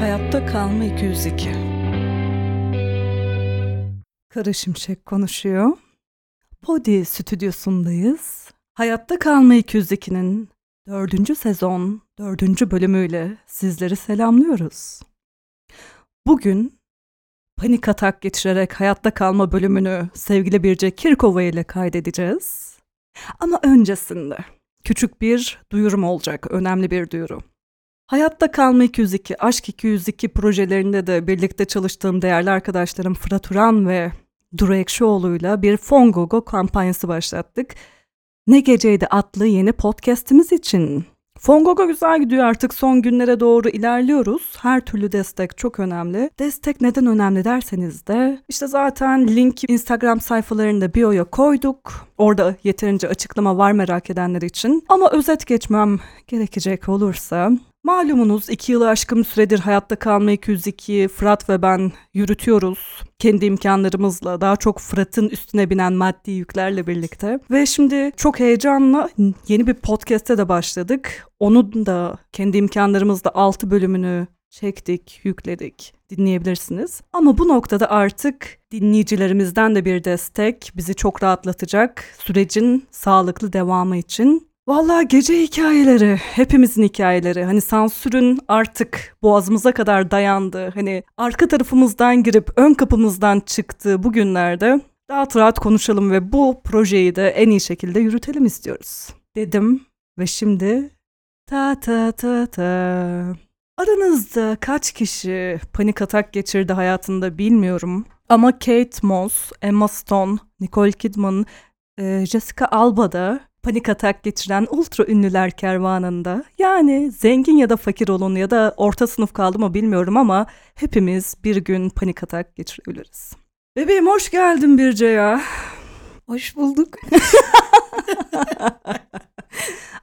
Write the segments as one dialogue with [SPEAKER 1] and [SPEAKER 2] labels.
[SPEAKER 1] Hayatta Kalma 202 Kara Şimşek konuşuyor. Podi stüdyosundayız. Hayatta Kalma 202'nin dördüncü sezon, dördüncü bölümüyle sizleri selamlıyoruz. Bugün panik atak geçirerek hayatta kalma bölümünü sevgili Birce Kirkova ile kaydedeceğiz. Ama öncesinde küçük bir duyurum olacak, önemli bir duyuru. Hayatta Kalma 202, Aşk 202 projelerinde de birlikte çalıştığım değerli arkadaşlarım Fırat Uran ve Duru Ekşioğlu'yla bir Fongogo kampanyası başlattık. Ne Geceydi adlı yeni podcastimiz için. Fongogo güzel gidiyor artık son günlere doğru ilerliyoruz. Her türlü destek çok önemli. Destek neden önemli derseniz de işte zaten link Instagram sayfalarında bio'ya koyduk. Orada yeterince açıklama var merak edenler için. Ama özet geçmem gerekecek olursa Malumunuz iki yılı aşkın süredir hayatta kalma 202 Fırat ve ben yürütüyoruz. Kendi imkanlarımızla daha çok Fırat'ın üstüne binen maddi yüklerle birlikte. Ve şimdi çok heyecanla yeni bir podcast'e de başladık. Onun da kendi imkanlarımızla 6 bölümünü çektik, yükledik. Dinleyebilirsiniz. Ama bu noktada artık dinleyicilerimizden de bir destek bizi çok rahatlatacak. Sürecin sağlıklı devamı için Vallahi gece hikayeleri, hepimizin hikayeleri. Hani sansürün artık boğazımıza kadar dayandığı, hani arka tarafımızdan girip ön kapımızdan çıktığı bu günlerde rahat rahat konuşalım ve bu projeyi de en iyi şekilde yürütelim istiyoruz. Dedim ve şimdi ta ta ta ta. Aranızda kaç kişi panik atak geçirdi hayatında bilmiyorum. Ama Kate Moss, Emma Stone, Nicole Kidman, Jessica Alba da panik atak geçiren ultra ünlüler kervanında. Yani zengin ya da fakir olun ya da orta sınıf kaldı mı bilmiyorum ama hepimiz bir gün panik atak geçirebiliriz. Bebeğim hoş geldin Birce ya.
[SPEAKER 2] Hoş bulduk.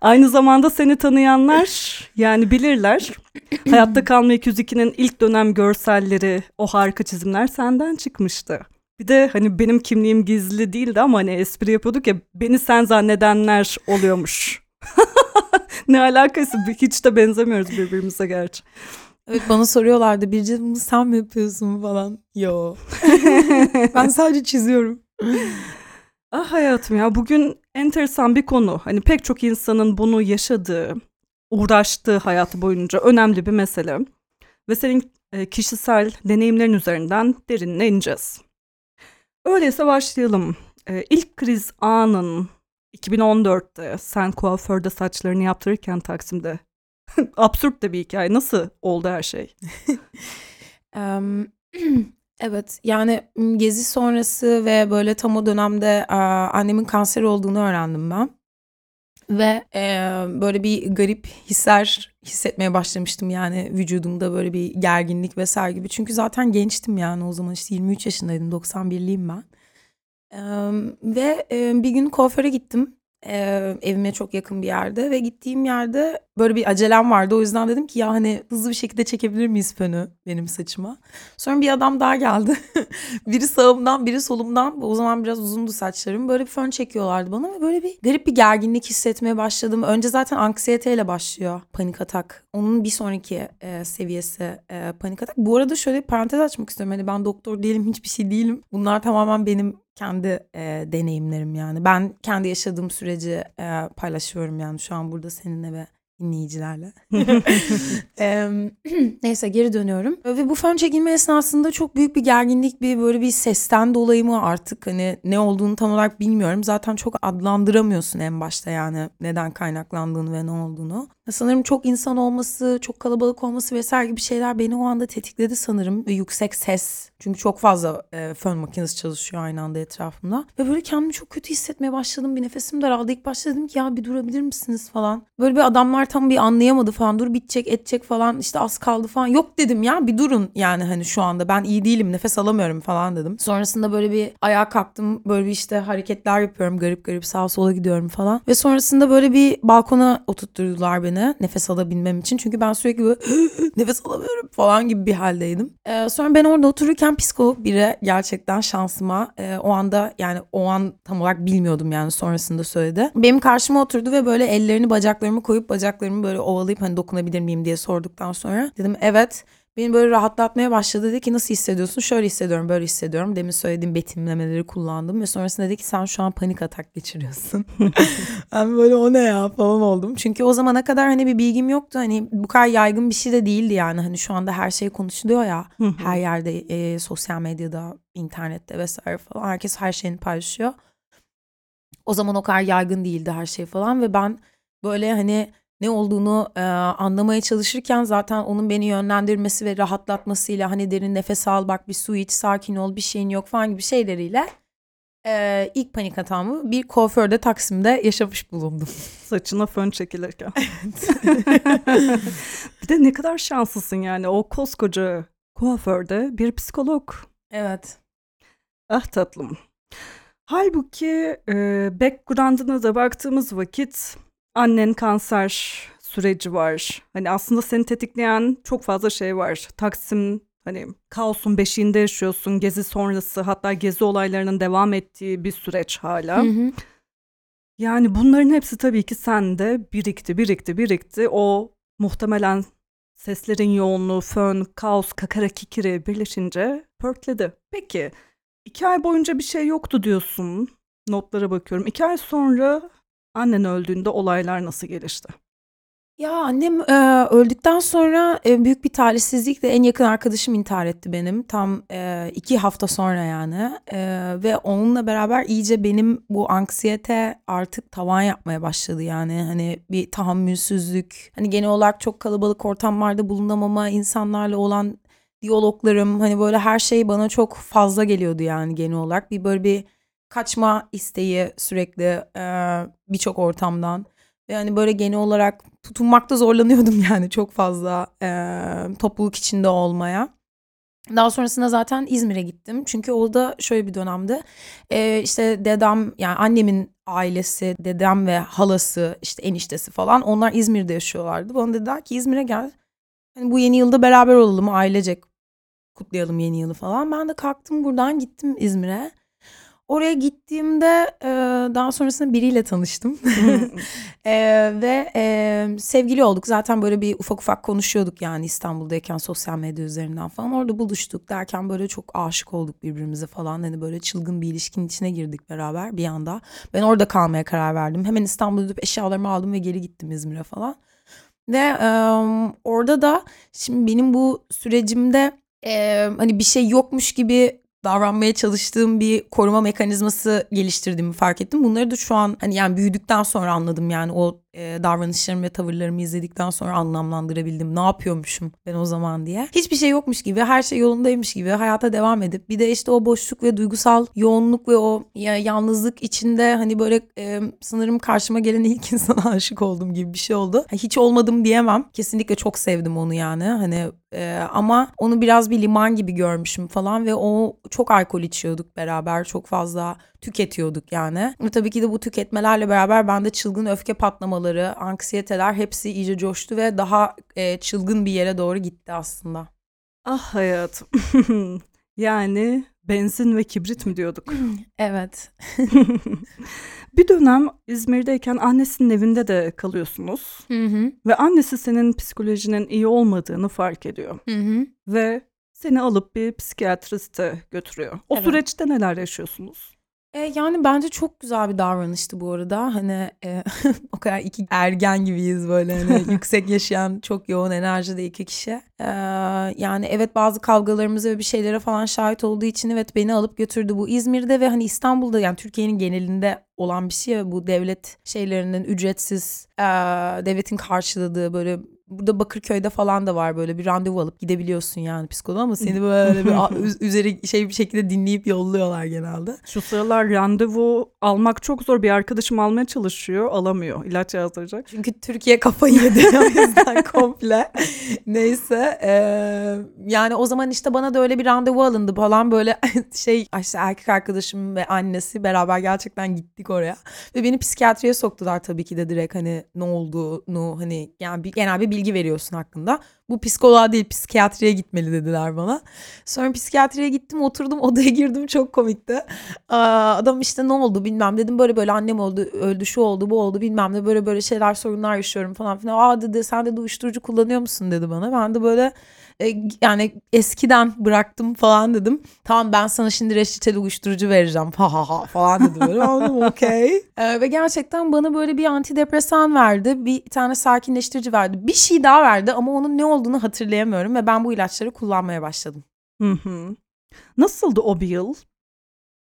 [SPEAKER 1] Aynı zamanda seni tanıyanlar yani bilirler. Hayatta Kalma 202'nin ilk dönem görselleri, o harika çizimler senden çıkmıştı. Bir de hani benim kimliğim gizli değildi ama hani espri yapıyorduk ya beni sen zannedenler oluyormuş. ne alakası hiç de benzemiyoruz birbirimize gerçi.
[SPEAKER 2] Evet bana soruyorlardı bir bunu sen mi yapıyorsun falan. Yo. ben sadece çiziyorum.
[SPEAKER 1] ah hayatım ya bugün enteresan bir konu. Hani pek çok insanın bunu yaşadığı, uğraştığı hayatı boyunca önemli bir mesele. Ve senin kişisel deneyimlerin üzerinden derinine ineceğiz. Öyleyse başlayalım. Ee, ilk kriz anın 2014'te sen kuaförde saçlarını yaptırırken Taksim'de. Absürt de bir hikaye. Nasıl oldu her şey?
[SPEAKER 2] um, evet yani gezi sonrası ve böyle tam o dönemde annemin kanser olduğunu öğrendim ben. Ve e, böyle bir garip hisler hissetmeye başlamıştım yani vücudumda böyle bir gerginlik vesaire gibi. Çünkü zaten gençtim yani o zaman işte 23 yaşındaydım 91'liyim ben. E, ve e, bir gün kuaföre gittim Eee, evime çok yakın bir yerde ve gittiğim yerde böyle bir acelem vardı. O yüzden dedim ki ya hani hızlı bir şekilde çekebilir miyiz fönü benim saçıma? Sonra bir adam daha geldi. biri sağımdan biri solumdan. O zaman biraz uzundu saçlarım. Böyle bir fön çekiyorlardı bana ve böyle bir garip bir gerginlik hissetmeye başladım. Önce zaten anksiyeteyle başlıyor panik atak. Onun bir sonraki e, seviyesi e, panik atak. Bu arada şöyle parantez açmak istiyorum. Hani ben doktor değilim hiçbir şey değilim. Bunlar tamamen benim kendi e, deneyimlerim yani. Ben kendi yaşadığım süreci e, paylaşıyorum yani şu an burada seninle ve dinleyicilerle. neyse geri dönüyorum. Ve bu fön çekilme esnasında çok büyük bir gerginlik bir böyle bir sesten dolayı mı artık hani ne olduğunu tam olarak bilmiyorum. Zaten çok adlandıramıyorsun en başta yani neden kaynaklandığını ve ne olduğunu. Sanırım çok insan olması, çok kalabalık olması vesaire gibi şeyler beni o anda tetikledi sanırım. Ve yüksek ses Çünkü çok fazla e, fön makinesi çalışıyor aynı anda etrafımda. Ve böyle kendimi çok kötü hissetmeye başladım. Bir nefesim daraldı. İlk başta dedim ki ya bir durabilir misiniz falan. Böyle bir adamlar tam bir anlayamadı falan. Dur bitecek edecek falan işte az kaldı falan. Yok dedim ya bir durun yani hani şu anda ben iyi değilim nefes alamıyorum falan dedim. Sonrasında böyle bir ayağa kalktım. Böyle bir işte hareketler yapıyorum garip garip sağa sola gidiyorum falan. Ve sonrasında böyle bir balkona oturtturdular beni nefes alabilmem için. Çünkü ben sürekli böyle nefes alamıyorum falan gibi bir haldeydim. Ee, sonra ben orada otururken psikolog biri gerçekten şansıma e, o anda yani o an tam olarak bilmiyordum yani sonrasında söyledi. Benim karşıma oturdu ve böyle ellerini bacaklarımı koyup bacaklarımı böyle ovalayıp hani dokunabilir miyim diye sorduktan sonra dedim evet Beni böyle rahatlatmaya başladı. Dedi ki nasıl hissediyorsun? Şöyle hissediyorum, böyle hissediyorum. Demin söylediğim betimlemeleri kullandım ve sonrasında dedi ki sen şu an panik atak geçiriyorsun. ben böyle o ne ya falan oldum. Çünkü o zamana kadar hani bir bilgim yoktu. Hani bu kadar yaygın bir şey de değildi yani. Hani şu anda her şey konuşuluyor ya. her yerde e, sosyal medyada, internette vesaire falan. Herkes her şeyini paylaşıyor. O zaman o kadar yaygın değildi her şey falan ve ben böyle hani ne olduğunu e, anlamaya çalışırken zaten onun beni yönlendirmesi ve rahatlatmasıyla hani derin nefes al bak bir su iç sakin ol bir şeyin yok falan gibi şeyleriyle e, ilk panik hatamı bir kuaförde Taksim'de yaşamış bulundum.
[SPEAKER 1] Saçına fön çekilirken. bir de ne kadar şanslısın yani o koskoca kuaförde bir psikolog.
[SPEAKER 2] Evet.
[SPEAKER 1] Ah tatlım. Halbuki e, background'ına da baktığımız vakit annen kanser süreci var. Hani aslında seni tetikleyen çok fazla şey var. Taksim hani kaosun beşiğinde yaşıyorsun. Gezi sonrası hatta gezi olaylarının devam ettiği bir süreç hala.
[SPEAKER 2] Hı hı.
[SPEAKER 1] Yani bunların hepsi tabii ki sende birikti, birikti, birikti. O muhtemelen seslerin yoğunluğu, fön, kaos, kakara kikiri birleşince pörtledi. Peki iki ay boyunca bir şey yoktu diyorsun. Notlara bakıyorum. İki ay sonra annen öldüğünde olaylar nasıl gelişti?
[SPEAKER 2] Ya annem e, öldükten sonra e, büyük bir talihsizlikle en yakın arkadaşım intihar etti benim. Tam e, iki hafta sonra yani. E, ve onunla beraber iyice benim bu anksiyete artık tavan yapmaya başladı yani. Hani bir tahammülsüzlük. Hani genel olarak çok kalabalık ortamlarda bulunamama, insanlarla olan diyaloglarım. Hani böyle her şey bana çok fazla geliyordu yani genel olarak. Bir böyle bir kaçma isteği sürekli e, birçok ortamdan. Yani böyle genel olarak tutunmakta zorlanıyordum yani çok fazla e, topluluk içinde olmaya. Daha sonrasında zaten İzmir'e gittim. Çünkü o da şöyle bir dönemde e, işte dedem yani annemin ailesi, dedem ve halası işte eniştesi falan onlar İzmir'de yaşıyorlardı. Bana dediler ki İzmir'e gel. Hani bu yeni yılda beraber olalım ailecek kutlayalım yeni yılı falan. Ben de kalktım buradan gittim İzmir'e. Oraya gittiğimde e, daha sonrasında biriyle tanıştım e, ve e, sevgili olduk. Zaten böyle bir ufak ufak konuşuyorduk yani İstanbul'dayken sosyal medya üzerinden falan. Orada buluştuk derken böyle çok aşık olduk birbirimize falan. Hani böyle çılgın bir ilişkinin içine girdik beraber bir anda. Ben orada kalmaya karar verdim. Hemen İstanbul'a dönüp eşyalarımı aldım ve geri gittim İzmir'e falan. Ve e, orada da şimdi benim bu sürecimde e, hani bir şey yokmuş gibi davranmaya çalıştığım bir koruma mekanizması geliştirdiğimi fark ettim. Bunları da şu an hani yani büyüdükten sonra anladım yani o e, davranışlarımı ve tavırlarımı izledikten sonra anlamlandırabildim. Ne yapıyormuşum ben o zaman diye. Hiçbir şey yokmuş gibi, her şey yolundaymış gibi hayata devam edip bir de işte o boşluk ve duygusal yoğunluk ve o ya, yalnızlık içinde hani böyle e, sanırım karşıma gelen ilk insana aşık oldum gibi bir şey oldu. Hiç olmadım diyemem. Kesinlikle çok sevdim onu yani. Hani e, ama onu biraz bir liman gibi görmüşüm falan ve o çok alkol içiyorduk beraber. Çok fazla tüketiyorduk yani. Ve tabii ki de bu tüketmelerle beraber bende çılgın öfke patlamaları, anksiyeteler hepsi iyice coştu ve daha e, çılgın bir yere doğru gitti aslında.
[SPEAKER 1] Ah hayatım. yani benzin ve kibrit mi diyorduk?
[SPEAKER 2] evet.
[SPEAKER 1] bir dönem İzmir'deyken annesinin evinde de kalıyorsunuz.
[SPEAKER 2] Hı hı.
[SPEAKER 1] Ve annesi senin psikolojinin iyi olmadığını fark ediyor.
[SPEAKER 2] Hı hı.
[SPEAKER 1] Ve seni alıp bir psikiyatriste götürüyor. O
[SPEAKER 2] Evet.
[SPEAKER 1] süreçte neler yaşıyorsunuz?
[SPEAKER 2] E, yani bence çok güzel bir davranıştı bu arada. Hani e, o kadar iki ergen gibiyiz böyle hani yüksek yaşayan çok yoğun enerjide iki kişi. E, yani evet bazı kavgalarımıza ve bir şeylere falan şahit olduğu için evet beni alıp götürdü bu İzmir'de ve hani İstanbul'da yani Türkiye'nin genelinde olan bir şey ve bu devlet şeylerinin ücretsiz e, devletin karşıladığı böyle burada Bakırköy'de falan da var böyle bir randevu alıp gidebiliyorsun yani psikoloğa ama seni böyle bir üzeri şey bir şekilde dinleyip yolluyorlar genelde.
[SPEAKER 1] Şu sıralar randevu almak çok zor. Bir arkadaşım almaya çalışıyor, alamıyor. İlaç yazdıracak.
[SPEAKER 2] Çünkü Türkiye kafayı yedi o yüzden komple. Neyse eee, yani o zaman işte bana da öyle bir randevu alındı falan böyle şey işte erkek arkadaşım ve annesi beraber gerçekten gittik oraya. Ve beni psikiyatriye soktular tabii ki de direkt hani ne olduğunu hani yani bir, genel bir bilgi veriyorsun hakkında. Bu psikoloğa değil psikiyatriye gitmeli dediler bana. Sonra psikiyatriye gittim oturdum odaya girdim çok komikti. Adam işte ne oldu bilmem dedim böyle böyle annem oldu öldü şu oldu bu oldu bilmem ne böyle böyle şeyler sorunlar yaşıyorum falan filan. Aa dedi sen de uyuşturucu kullanıyor musun dedi bana. Ben de böyle e, yani eskiden bıraktım falan dedim. Tamam ben sana şimdi reçeteli uyuşturucu vereceğim ha ha ha falan dedi böyle. Anladım okey. Ee, ve gerçekten bana böyle bir antidepresan verdi. Bir tane sakinleştirici verdi. Bir şey daha verdi ama onun ne olduğunu hatırlayamıyorum. Ve ben bu ilaçları kullanmaya başladım.
[SPEAKER 1] Hı hı. Nasıldı o bir yıl?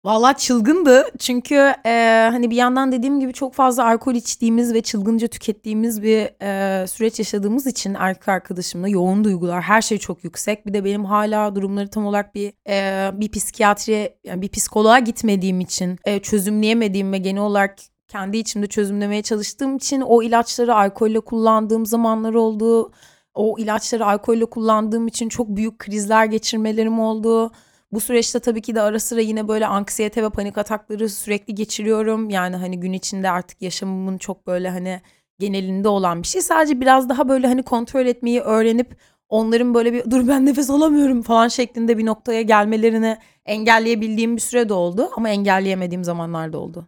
[SPEAKER 2] Vallahi çılgındı çünkü e, hani bir yandan dediğim gibi çok fazla alkol içtiğimiz ve çılgınca tükettiğimiz bir e, süreç yaşadığımız için erkek arkadaşımla yoğun duygular her şey çok yüksek. Bir de benim hala durumları tam olarak bir e, bir psikiyatriye yani bir psikoloğa gitmediğim için e, çözümleyemediğim ve genel olarak kendi içimde çözümlemeye çalıştığım için o ilaçları alkolle kullandığım zamanlar oldu. O ilaçları alkolle kullandığım için çok büyük krizler geçirmelerim oldu. Bu süreçte tabii ki de ara sıra yine böyle anksiyete ve panik atakları sürekli geçiriyorum. Yani hani gün içinde artık yaşamımın çok böyle hani genelinde olan bir şey. Sadece biraz daha böyle hani kontrol etmeyi öğrenip onların böyle bir dur ben nefes alamıyorum falan şeklinde bir noktaya gelmelerini engelleyebildiğim bir süre de oldu. Ama engelleyemediğim zamanlar da oldu.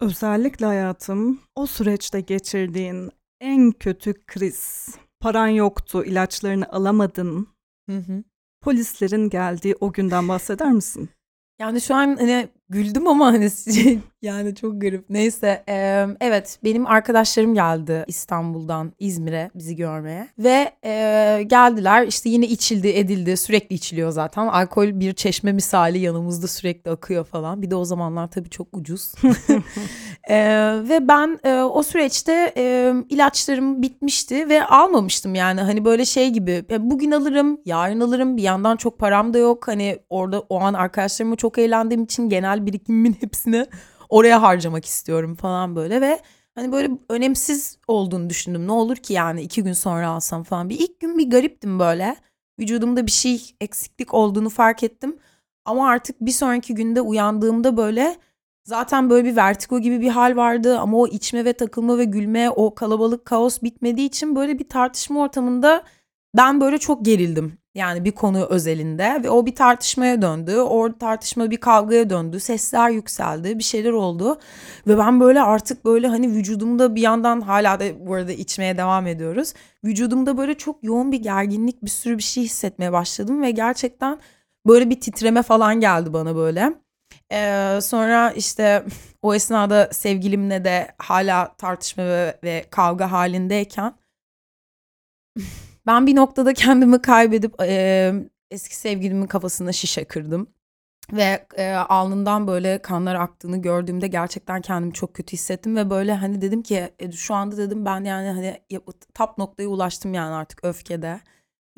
[SPEAKER 1] Özellikle hayatım o süreçte geçirdiğin en kötü kriz. Paran yoktu, ilaçlarını alamadın.
[SPEAKER 2] Hı hı.
[SPEAKER 1] Polislerin geldiği o günden bahseder misin?
[SPEAKER 2] Yani şu an hani güldüm ama hani yani çok garip. Neyse e, evet benim arkadaşlarım geldi İstanbul'dan İzmir'e bizi görmeye ve e, geldiler. İşte yine içildi edildi. Sürekli içiliyor zaten. Alkol bir çeşme misali yanımızda sürekli akıyor falan. Bir de o zamanlar tabii çok ucuz. E, ve ben e, o süreçte e, ilaçlarım bitmişti ve almamıştım yani. Hani böyle şey gibi e, bugün alırım yarın alırım bir yandan çok param da yok. Hani orada o an arkadaşlarımla çok eğlendiğim için genel birikimimin hepsini oraya harcamak istiyorum falan böyle ve hani böyle önemsiz olduğunu düşündüm. Ne olur ki yani iki gün sonra alsam falan. Bir ilk gün bir gariptim böyle. Vücudumda bir şey eksiklik olduğunu fark ettim. Ama artık bir sonraki günde uyandığımda böyle zaten böyle bir vertigo gibi bir hal vardı. Ama o içme ve takılma ve gülme o kalabalık kaos bitmediği için böyle bir tartışma ortamında ben böyle çok gerildim. Yani bir konu özelinde ve o bir tartışmaya döndü. O tartışma bir kavgaya döndü. Sesler yükseldi. Bir şeyler oldu. Ve ben böyle artık böyle hani vücudumda bir yandan hala da bu arada içmeye devam ediyoruz. Vücudumda böyle çok yoğun bir gerginlik bir sürü bir şey hissetmeye başladım. Ve gerçekten böyle bir titreme falan geldi bana böyle. Ee, sonra işte o esnada sevgilimle de hala tartışma ve, ve kavga halindeyken ben bir noktada kendimi kaybedip e, eski sevgilimin kafasına şişe kırdım. Ve e, alnından böyle kanlar aktığını gördüğümde gerçekten kendimi çok kötü hissettim ve böyle hani dedim ki e, şu anda dedim ben yani hani tap noktaya ulaştım yani artık öfkede.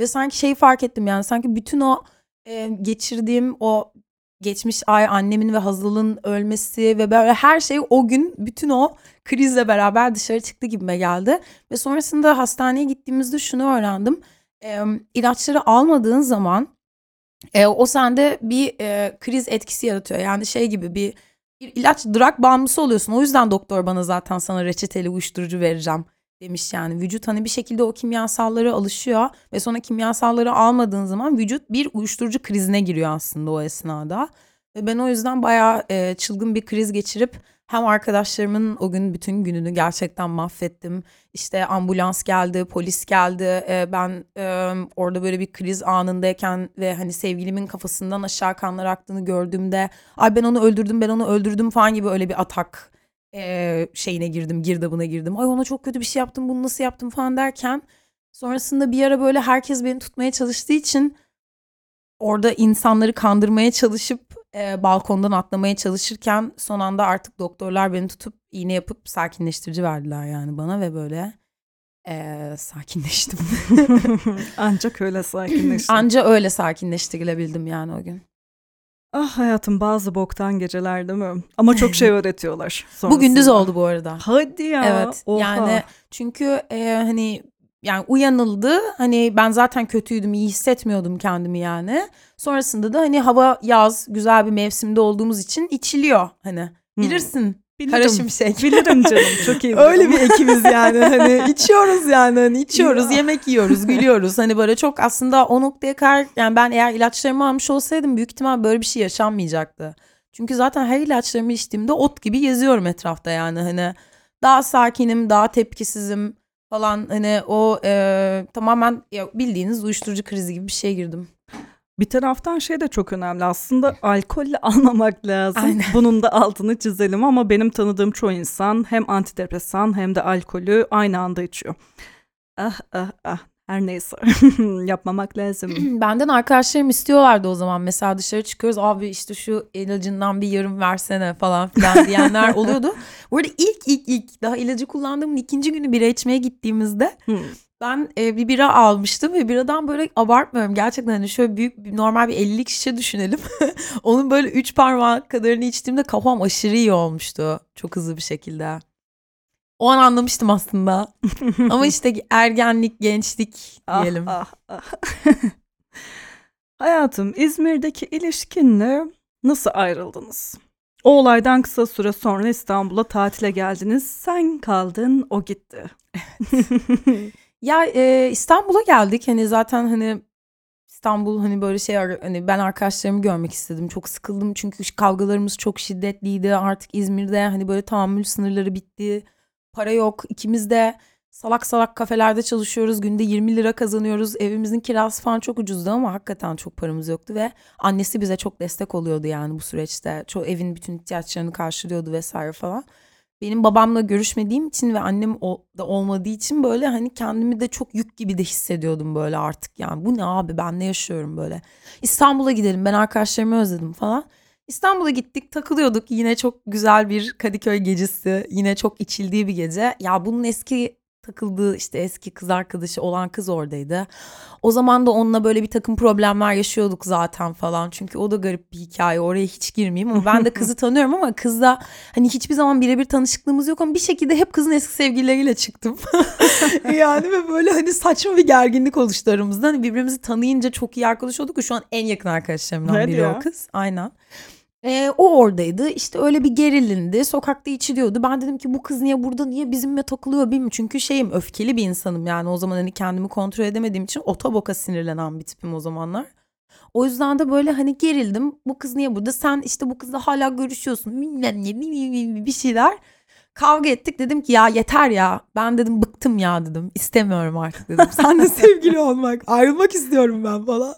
[SPEAKER 2] Ve sanki şeyi fark ettim yani sanki bütün o e, geçirdiğim o geçmiş ay annemin ve Hazal'ın ölmesi ve böyle her şey o gün bütün o krizle beraber dışarı çıktı gibime geldi. Ve sonrasında hastaneye gittiğimizde şunu öğrendim. E, ilaçları almadığın zaman e, o sende bir e, kriz etkisi yaratıyor. Yani şey gibi bir, bir ilaç drug bağımlısı oluyorsun. O yüzden doktor bana zaten sana reçeteli uyuşturucu vereceğim demiş yani. Vücut hani bir şekilde o kimyasallara alışıyor ve sonra kimyasalları almadığın zaman vücut bir uyuşturucu krizine giriyor aslında o esnada. Ve ben o yüzden bayağı e, çılgın bir kriz geçirip hem arkadaşlarımın o gün bütün gününü gerçekten mahvettim. İşte ambulans geldi, polis geldi. E, ben e, orada böyle bir kriz anındayken ve hani sevgilimin kafasından aşağı kanlar aktığını gördüğümde ay ben onu öldürdüm, ben onu öldürdüm falan gibi öyle bir atak e, şeyine girdim, girdabına girdim. Ay ona çok kötü bir şey yaptım, bunu nasıl yaptım falan derken sonrasında bir ara böyle herkes beni tutmaya çalıştığı için orada insanları kandırmaya çalışıp e, balkondan atlamaya çalışırken son anda artık doktorlar beni tutup iğne yapıp sakinleştirici verdiler yani bana ve böyle eee, sakinleştim.
[SPEAKER 1] Ancak öyle sakinleştim.
[SPEAKER 2] Anca öyle sakinleştirilebildim yani o gün.
[SPEAKER 1] ah hayatım bazı boktan geceler değil mi? Ama çok şey öğretiyorlar
[SPEAKER 2] Bu gündüz oldu bu arada.
[SPEAKER 1] Hadi ya.
[SPEAKER 2] Evet.
[SPEAKER 1] oha.
[SPEAKER 2] Yani çünkü e, hani yani uyanıldı. Hani ben zaten kötüydüm, iyi hissetmiyordum kendimi yani. Sonrasında da hani hava yaz, güzel bir mevsimde olduğumuz için içiliyor hani.
[SPEAKER 1] Hmm.
[SPEAKER 2] Bilirsin.
[SPEAKER 1] Bilirim.
[SPEAKER 2] Kara şimşek.
[SPEAKER 1] Bilirim canım çok iyi
[SPEAKER 2] Öyle
[SPEAKER 1] bilirim.
[SPEAKER 2] bir ekibiz yani hani içiyoruz yani hani içiyoruz
[SPEAKER 1] Ya.
[SPEAKER 2] yemek yiyoruz gülüyoruz hani böyle çok aslında o noktaya kadar yani ben eğer ilaçlarımı almış olsaydım büyük ihtimal böyle bir şey yaşanmayacaktı. Çünkü zaten her ilaçlarımı içtiğimde ot gibi geziyorum etrafta yani hani daha sakinim daha tepkisizim falan hani o e, tamamen ya bildiğiniz uyuşturucu krizi gibi bir şeye girdim.
[SPEAKER 1] Bir taraftan şey de çok önemli aslında alkolle almamak lazım.
[SPEAKER 2] Aynen.
[SPEAKER 1] Bunun da altını çizelim ama benim tanıdığım çoğu insan hem antidepresan hem de alkolü aynı anda içiyor. Ah ah ah her neyse yapmamak lazım.
[SPEAKER 2] Benden arkadaşlarım istiyorlardı o zaman. Mesela dışarı çıkıyoruz. Abi işte şu ilacından bir yarım versene falan filan diyenler oluyordu. Bu arada ilk ilk ilk daha ilacı kullandığımın ikinci günü bira içmeye gittiğimizde
[SPEAKER 1] Hmm.
[SPEAKER 2] ben e, bir bira almıştım ve biradan böyle abartmıyorum. Gerçekten hani şöyle büyük normal bir 50'lik şişe düşünelim. Onun böyle üç parmak kadarını içtiğimde kafam aşırı iyi olmuştu. Çok hızlı bir şekilde. O an anlamıştım aslında. Ama işte ergenlik, gençlik diyelim.
[SPEAKER 1] Ah, ah, ah. Hayatım İzmir'deki ilişkinle nasıl ayrıldınız? O olaydan kısa süre sonra İstanbul'a tatile geldiniz. Sen kaldın, o gitti.
[SPEAKER 2] Ya e, İstanbul'a geldik hani zaten hani İstanbul hani böyle şey hani ben arkadaşlarımı görmek istedim. Çok sıkıldım çünkü kavgalarımız çok şiddetliydi. Artık İzmir'de hani böyle tahammül sınırları bitti. Para yok. İkimiz de salak salak kafelerde çalışıyoruz. Günde 20 lira kazanıyoruz. Evimizin kirası falan çok ucuzdu ama hakikaten çok paramız yoktu ve annesi bize çok destek oluyordu yani bu süreçte. Çok evin bütün ihtiyaçlarını karşılıyordu vesaire falan benim babamla görüşmediğim için ve annem da olmadığı için böyle hani kendimi de çok yük gibi de hissediyordum böyle artık yani bu ne abi ben ne yaşıyorum böyle İstanbul'a gidelim ben arkadaşlarımı özledim falan İstanbul'a gittik takılıyorduk yine çok güzel bir Kadıköy gecesi yine çok içildiği bir gece ya bunun eski takıldığı işte eski kız arkadaşı olan kız oradaydı. O zaman da onunla böyle bir takım problemler yaşıyorduk zaten falan. Çünkü o da garip bir hikaye. Oraya hiç girmeyeyim ama ben de kızı tanıyorum ama kızla hani hiçbir zaman birebir tanışıklığımız yok ama bir şekilde hep kızın eski sevgilileriyle çıktım. yani ve böyle hani saçma bir gerginlik oluştu aramızda. Hani birbirimizi tanıyınca çok iyi arkadaş olduk. Şu an en yakın arkadaşlarımdan biri
[SPEAKER 1] ya.
[SPEAKER 2] o kız. Aynen. Ee, o oradaydı. İşte öyle bir gerilindi. Sokakta içiliyordu. Ben dedim ki bu kız niye burada niye bizimle takılıyor bilmiyorum. Çünkü şeyim öfkeli bir insanım yani. O zaman hani kendimi kontrol edemediğim için otoboka sinirlenen bir tipim o zamanlar. O yüzden de böyle hani gerildim. Bu kız niye burada? Sen işte bu kızla hala görüşüyorsun. Bilmem ne bir şeyler. Kavga ettik dedim ki ya yeter ya. Ben dedim bıktım ya dedim. İstemiyorum artık dedim. Sen de sevgili olmak. Ayrılmak istiyorum ben falan.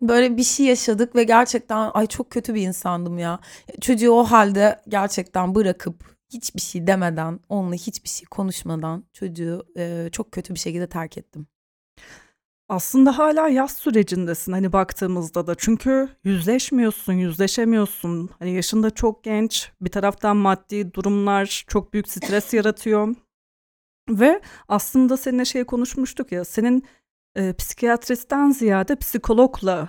[SPEAKER 2] Böyle bir şey yaşadık ve gerçekten ay çok kötü bir insandım ya. Çocuğu o halde gerçekten bırakıp hiçbir şey demeden, onunla hiçbir şey konuşmadan çocuğu e, çok kötü bir şekilde terk ettim.
[SPEAKER 1] Aslında hala yaz sürecindesin hani baktığımızda da. Çünkü yüzleşmiyorsun, yüzleşemiyorsun. Hani yaşında çok genç, bir taraftan maddi durumlar çok büyük stres yaratıyor. Ve aslında seninle şey konuşmuştuk ya, senin e, psikiyatristten ziyade psikologla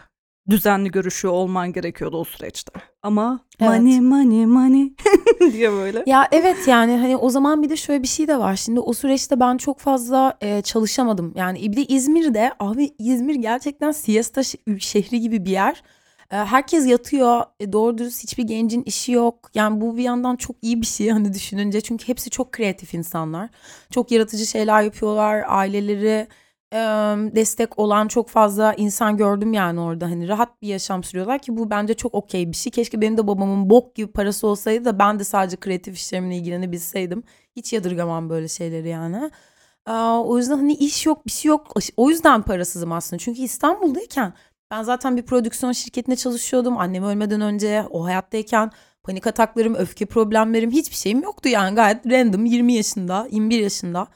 [SPEAKER 1] düzenli görüşüyor olman gerekiyordu o süreçte. Ama
[SPEAKER 2] Evet.
[SPEAKER 1] money money money diye böyle.
[SPEAKER 2] Ya evet yani hani o zaman bir de şöyle bir şey de var. Şimdi o süreçte ben çok fazla e, çalışamadım. Yani bir de İzmir'de abi İzmir gerçekten siesta şe- şehri gibi bir yer. E, herkes yatıyor. E, doğru dürüst hiçbir gencin işi yok. Yani bu bir yandan çok iyi bir şey hani düşününce. Çünkü hepsi çok kreatif insanlar. Çok yaratıcı şeyler yapıyorlar. Aileleri destek olan çok fazla insan gördüm yani orada. Hani rahat bir yaşam sürüyorlar ki bu bence çok okey bir şey. Keşke benim de babamın bok gibi parası olsaydı da ben de sadece kreatif işlerimle ilgilenebilseydim. Hiç yadırgamam böyle şeyleri yani. O yüzden hani iş yok bir şey yok. O yüzden parasızım aslında. Çünkü İstanbul'dayken ben zaten bir prodüksiyon şirketinde çalışıyordum. Annem ölmeden önce o hayattayken panik ataklarım, öfke problemlerim hiçbir şeyim yoktu yani. Gayet random 20 yaşında, 21 yaşında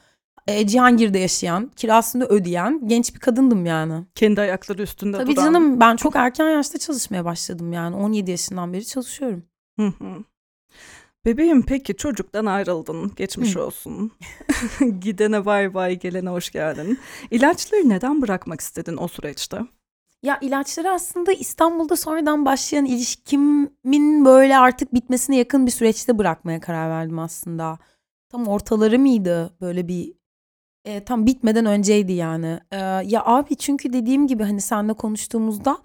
[SPEAKER 2] e, Cihangir'de yaşayan, kirasını ödeyen genç bir kadındım yani.
[SPEAKER 1] Kendi ayakları üstünde
[SPEAKER 2] Tabii
[SPEAKER 1] duran.
[SPEAKER 2] canım ben çok erken yaşta çalışmaya başladım yani 17 yaşından beri çalışıyorum.
[SPEAKER 1] Hı hı. Bebeğim peki çocuktan ayrıldın. Geçmiş
[SPEAKER 2] Hı.
[SPEAKER 1] olsun. Gidene bay bay, gelene hoş geldin. İlaçları neden bırakmak istedin o süreçte?
[SPEAKER 2] Ya ilaçları aslında İstanbul'da sonradan başlayan ilişkimin böyle artık bitmesine yakın bir süreçte bırakmaya karar verdim aslında. Tam ortaları mıydı böyle bir e, tam bitmeden önceydi yani. E, ya abi çünkü dediğim gibi hani seninle konuştuğumuzda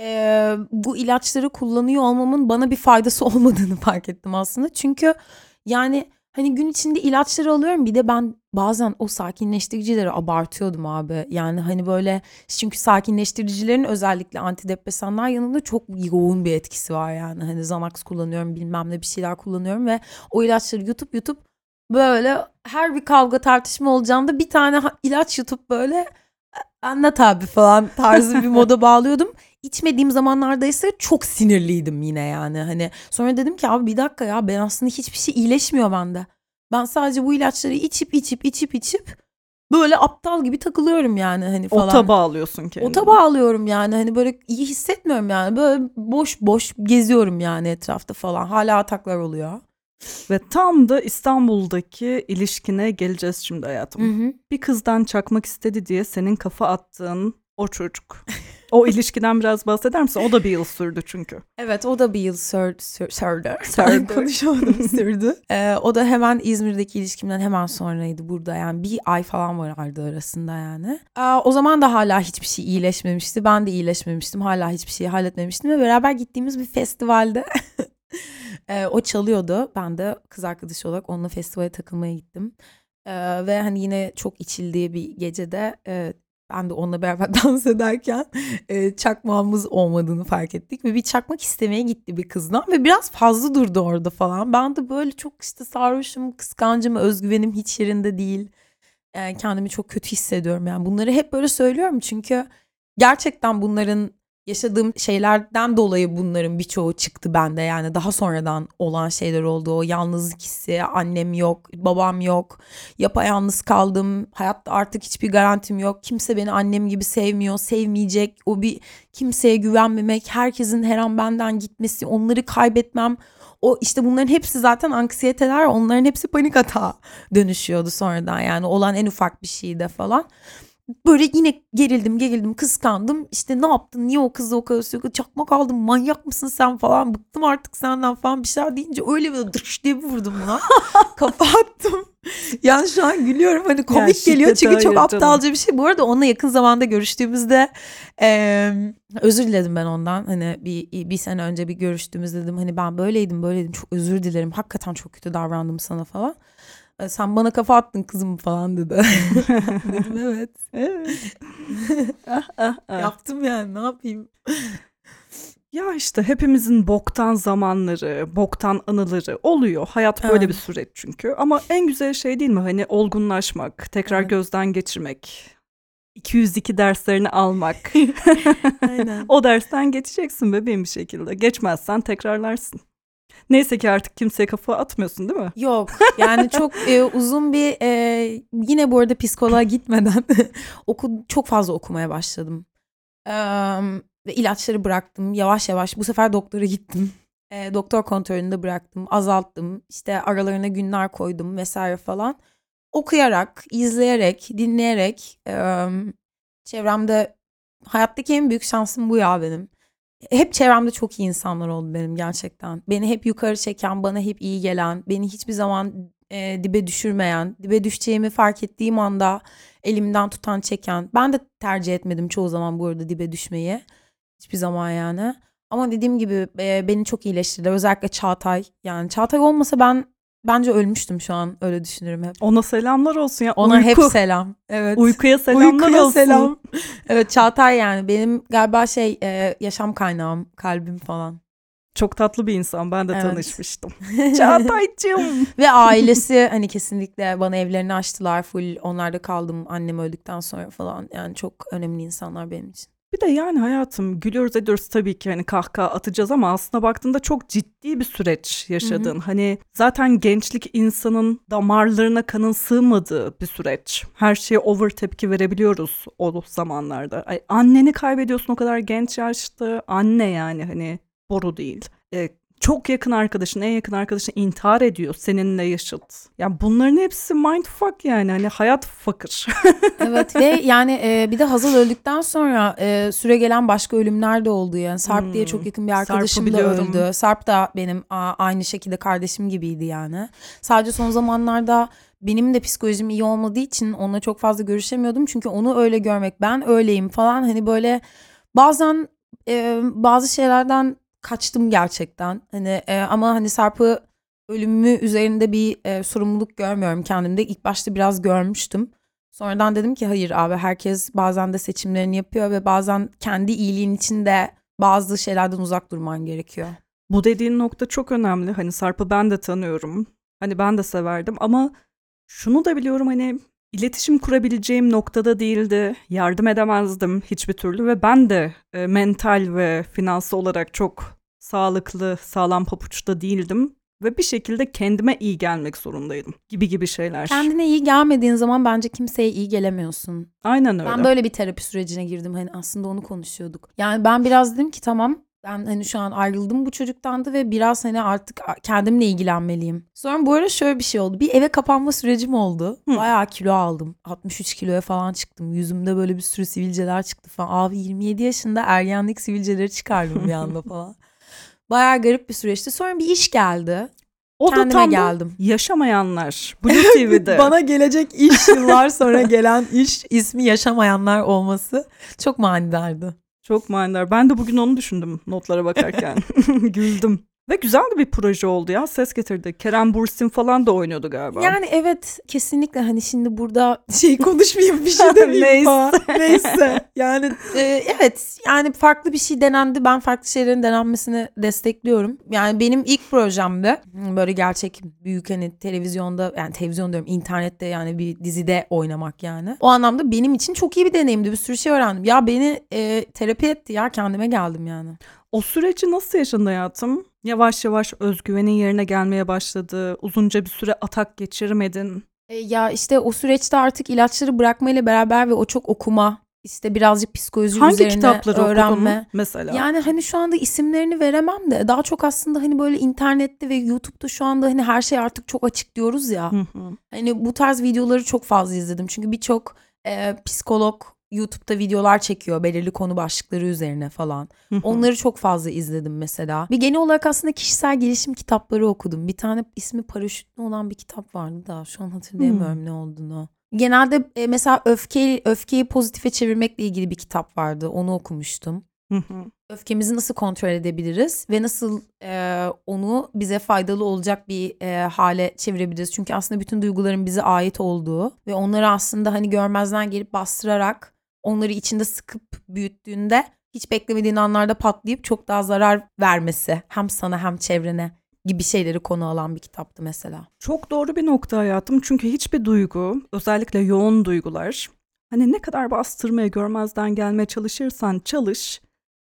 [SPEAKER 2] e, bu ilaçları kullanıyor olmamın bana bir faydası olmadığını fark ettim aslında. Çünkü yani hani gün içinde ilaçları alıyorum bir de ben bazen o sakinleştiricileri abartıyordum abi. Yani hani böyle çünkü sakinleştiricilerin özellikle antidepresanlar yanında çok yoğun bir etkisi var yani. Hani Xanax kullanıyorum bilmem ne bir şeyler kullanıyorum ve o ilaçları yutup yutup böyle her bir kavga tartışma olacağında bir tane ilaç yutup böyle "E, anlat abi falan tarzı bir moda bağlıyordum. İçmediğim zamanlarda ise çok sinirliydim yine yani. Hani sonra dedim ki abi bir dakika ya ben aslında hiçbir şey iyileşmiyor bende. Ben sadece bu ilaçları içip içip içip içip böyle aptal gibi takılıyorum yani hani falan.
[SPEAKER 1] Ota bağlıyorsun kendini.
[SPEAKER 2] Ota bağlıyorum yani hani böyle iyi hissetmiyorum yani böyle boş boş geziyorum yani etrafta falan hala ataklar oluyor.
[SPEAKER 1] Ve tam da İstanbul'daki ilişkine geleceğiz şimdi hayatım. Bir kızdan çakmak istedi diye senin kafa attığın o çocuk. O ilişkiden biraz bahseder misin? O da bir yıl sürdü çünkü.
[SPEAKER 2] Evet o da bir yıl sür, sür, sürdü.
[SPEAKER 1] Sürdü.
[SPEAKER 2] Konuşamadım sürdü. Ee, o da hemen İzmir'deki ilişkimden hemen sonraydı burada yani bir ay falan vardı arasında yani. Aa, o zaman da hala hiçbir şey iyileşmemişti. Ben de iyileşmemiştim. Hala hiçbir şeyi halletmemiştim ve beraber gittiğimiz bir festivalde Ee, o çalıyordu. Ben de kız arkadaşı olarak onunla festivale takılmaya gittim. Ee, ve hani yine çok içildiği bir gecede e, ben de onunla beraber dans ederken e, çakmağımız olmadığını fark ettik. Ve bir çakmak istemeye gitti bir kızdan ve biraz fazla durdu orada falan. Ben de böyle çok işte sarhoşum, kıskancım, özgüvenim hiç yerinde değil. Ee, kendimi çok kötü hissediyorum yani. Bunları hep böyle söylüyorum çünkü gerçekten bunların yaşadığım şeylerden dolayı bunların birçoğu çıktı bende. Yani daha sonradan olan şeyler oldu. O yalnızlık hissi, annem yok, babam yok. Yapayalnız kaldım. Hayatta artık hiçbir garantim yok. Kimse beni annem gibi sevmiyor, sevmeyecek. O bir kimseye güvenmemek, herkesin her an benden gitmesi, onları kaybetmem. O işte bunların hepsi zaten anksiyeteler, onların hepsi panik atağa dönüşüyordu sonradan. Yani olan en ufak bir şeyde falan böyle yine gerildim gerildim kıskandım. İşte ne yaptın? Niye o kızla o kadar sürekli çakmak aldın manyak mısın sen falan? Bıktım artık senden falan bir şeyler deyince öyle bir dış diye bir vurdum buna. Kafa attım. Yani şu an gülüyorum. Hani komik
[SPEAKER 1] şiddet
[SPEAKER 2] geliyor çünkü çok
[SPEAKER 1] canım.
[SPEAKER 2] aptalca bir şey. Bu arada onunla yakın zamanda görüştüğümüzde eee, özür diledim ben ondan. Hani bir, bir sene önce bir görüştüğümüzde dedim hani ben böyleydim böyleydim. Çok özür dilerim. Hakikaten çok kötü davrandım sana falan. E, sen bana kafa attın kızım falan dedi. Dedim evet.
[SPEAKER 1] Evet. ah, ah, ah.
[SPEAKER 2] Yaptım yani ne yapayım.
[SPEAKER 1] Ya işte hepimizin boktan zamanları, boktan anıları oluyor. Hayat böyle
[SPEAKER 2] Evet.
[SPEAKER 1] bir süreç çünkü. Ama en güzel şey değil mi? Hani olgunlaşmak, tekrar
[SPEAKER 2] Evet.
[SPEAKER 1] gözden geçirmek, 202 derslerini almak.
[SPEAKER 2] Aynen.
[SPEAKER 1] o dersten geçeceksin bebeğim bir şekilde. Geçmezsen tekrarlarsın. Neyse ki artık kimseye kafa atmıyorsun değil mi?
[SPEAKER 2] Yok yani çok e, uzun bir e, yine bu arada psikoloğa gitmeden oku, çok fazla okumaya başladım. Ve ilaçları bıraktım yavaş yavaş bu sefer doktora gittim. E, doktor kontrolünde bıraktım azalttım işte aralarına günler koydum vesaire falan. Okuyarak, izleyerek, dinleyerek eee, çevremde hayattaki en büyük şansım bu ya benim. Hep çevremde çok iyi insanlar oldu benim gerçekten. Beni hep yukarı çeken, bana hep iyi gelen, beni hiçbir zaman e, dibe düşürmeyen, dibe düşeceğimi fark ettiğim anda elimden tutan, çeken. Ben de tercih etmedim çoğu zaman bu arada dibe düşmeyi. Hiçbir zaman yani. Ama dediğim gibi e, beni çok iyileştirdi. Özellikle Çağatay. Yani Çağatay olmasa ben bence ölmüştüm şu an. Öyle düşünürüm hep.
[SPEAKER 1] Ona selamlar olsun ya.
[SPEAKER 2] Ona
[SPEAKER 1] Uyku.
[SPEAKER 2] hep selam. Evet.
[SPEAKER 1] Uykuya selamlar
[SPEAKER 2] Uykuya
[SPEAKER 1] olsun.
[SPEAKER 2] selam. Evet Çağatay yani benim galiba şey e, yaşam kaynağım, kalbim falan.
[SPEAKER 1] Çok tatlı bir insan. Ben de
[SPEAKER 2] Evet.
[SPEAKER 1] tanışmıştım. Çağatay'cığım.
[SPEAKER 2] Ve ailesi hani kesinlikle bana evlerini açtılar full. Onlarda kaldım annem öldükten sonra falan. Yani çok önemli insanlar benim için.
[SPEAKER 1] Bir de yani hayatım gülüyoruz ediyoruz tabii ki hani kahkaha atacağız ama aslında baktığında çok ciddi bir süreç yaşadın. Hani zaten gençlik insanın damarlarına kanın sığmadığı bir süreç. Her şeye over tepki verebiliyoruz o zamanlarda. Ay, anneni kaybediyorsun o kadar genç yaşta. Anne yani hani boru değil. E, çok yakın arkadaşın, en yakın arkadaşın intihar ediyor seninle yaşıt. Yani bunların hepsi mindfuck yani. Hani hayat fakir.
[SPEAKER 2] Evet ve yani e, bir de Hazal öldükten sonra e, süre gelen başka ölümler de oldu yani. Sarp diye
[SPEAKER 1] Hmm.
[SPEAKER 2] çok yakın bir arkadaşım da öldü. Sarp da benim a, aynı şekilde kardeşim gibiydi yani. Sadece son zamanlarda benim de psikolojim iyi olmadığı için onunla çok fazla görüşemiyordum. Çünkü onu öyle görmek ben öyleyim falan hani böyle bazen e, bazı şeylerden kaçtım gerçekten. Hani e, ama hani Sarp'ı ölümü üzerinde bir e, sorumluluk görmüyorum kendimde. İlk başta biraz görmüştüm. Sonradan dedim ki hayır abi herkes bazen de seçimlerini yapıyor ve bazen kendi iyiliğin için de bazı şeylerden uzak durman gerekiyor.
[SPEAKER 1] Bu dediğin nokta çok önemli. Hani Sarp'ı ben de tanıyorum. Hani ben de severdim ama şunu da biliyorum hani iletişim kurabileceğim noktada değildi. Yardım edemezdim hiçbir türlü ve ben de e, mental ve finansal olarak çok sağlıklı, sağlam papuçta değildim. Ve bir şekilde kendime iyi gelmek zorundaydım gibi gibi şeyler.
[SPEAKER 2] Kendine iyi gelmediğin zaman bence kimseye iyi gelemiyorsun.
[SPEAKER 1] Aynen öyle.
[SPEAKER 2] Ben böyle bir terapi sürecine girdim hani aslında onu konuşuyorduk. Yani ben biraz dedim ki tamam ben hani şu an ayrıldım bu çocuktan da ve biraz hani artık kendimle ilgilenmeliyim. Sonra bu ara şöyle bir şey oldu. Bir eve kapanma sürecim oldu.
[SPEAKER 1] Hı.
[SPEAKER 2] Bayağı kilo aldım. 63 kiloya falan çıktım. Yüzümde böyle bir sürü sivilceler çıktı falan. Abi 27 yaşında ergenlik sivilceleri çıkardım bir anda falan. Bayağı garip bir süreçti. Sonra bir iş geldi.
[SPEAKER 1] o da
[SPEAKER 2] Kendime
[SPEAKER 1] tam da
[SPEAKER 2] geldim.
[SPEAKER 1] yaşamayanlar. Blue TV'de.
[SPEAKER 2] Bana gelecek iş yıllar sonra gelen iş ismi yaşamayanlar olması çok manidardı.
[SPEAKER 1] Çok manidar. Ben de bugün onu düşündüm notlara bakarken. Güldüm. Ve güzel de bir proje oldu ya. Ses getirdi. Kerem Bursin falan da oynuyordu galiba.
[SPEAKER 2] Yani evet kesinlikle hani şimdi burada şey konuşmayayım bir şey demeyeyim
[SPEAKER 1] Neyse.
[SPEAKER 2] falan. Neyse. Yani e, evet yani farklı bir şey denendi. Ben farklı şeylerin denenmesini destekliyorum. Yani benim ilk projemde böyle gerçek büyük hani televizyonda yani televizyon diyorum internette yani bir dizide oynamak yani. O anlamda benim için çok iyi bir deneyimdi. Bir sürü şey öğrendim. Ya beni e, terapi etti ya kendime geldim yani.
[SPEAKER 1] O süreci nasıl yaşadın hayatım? Yavaş yavaş özgüvenin yerine gelmeye başladı. Uzunca bir süre atak geçirmedin.
[SPEAKER 2] E, Ya işte o süreçte artık ilaçları bırakmayla beraber ve o çok okuma, işte birazcık psikoloji
[SPEAKER 1] Hangi
[SPEAKER 2] üzerine
[SPEAKER 1] kitapları
[SPEAKER 2] öğrenme.
[SPEAKER 1] mesela?
[SPEAKER 2] Yani hani şu anda isimlerini veremem de daha çok aslında hani böyle internette ve YouTube'da şu anda hani her şey artık çok açık diyoruz ya.
[SPEAKER 1] Hı hı.
[SPEAKER 2] Hani bu tarz videoları çok fazla izledim. Çünkü birçok e, psikolog YouTube'da videolar çekiyor belirli konu başlıkları üzerine falan. Onları çok fazla izledim mesela. Bir genel olarak aslında kişisel gelişim kitapları okudum. Bir tane ismi paraşütlü olan bir kitap vardı da şu an hatırlayamıyorum
[SPEAKER 1] Hmm.
[SPEAKER 2] ne olduğunu. Genelde e, mesela öfke öfkeyi pozitife çevirmekle ilgili bir kitap vardı. Onu okumuştum. Öfkemizi nasıl kontrol edebiliriz ve nasıl e, onu bize faydalı olacak bir e, hale çevirebiliriz. Çünkü aslında bütün duyguların bize ait olduğu ve onları aslında hani görmezden gelip bastırarak onları içinde sıkıp büyüttüğünde hiç beklemediğin anlarda patlayıp çok daha zarar vermesi hem sana hem çevrene gibi şeyleri konu alan bir kitaptı mesela.
[SPEAKER 1] Çok doğru bir nokta hayatım. Çünkü hiçbir duygu, özellikle yoğun duygular, hani ne kadar bastırmaya, görmezden gelmeye çalışırsan çalış,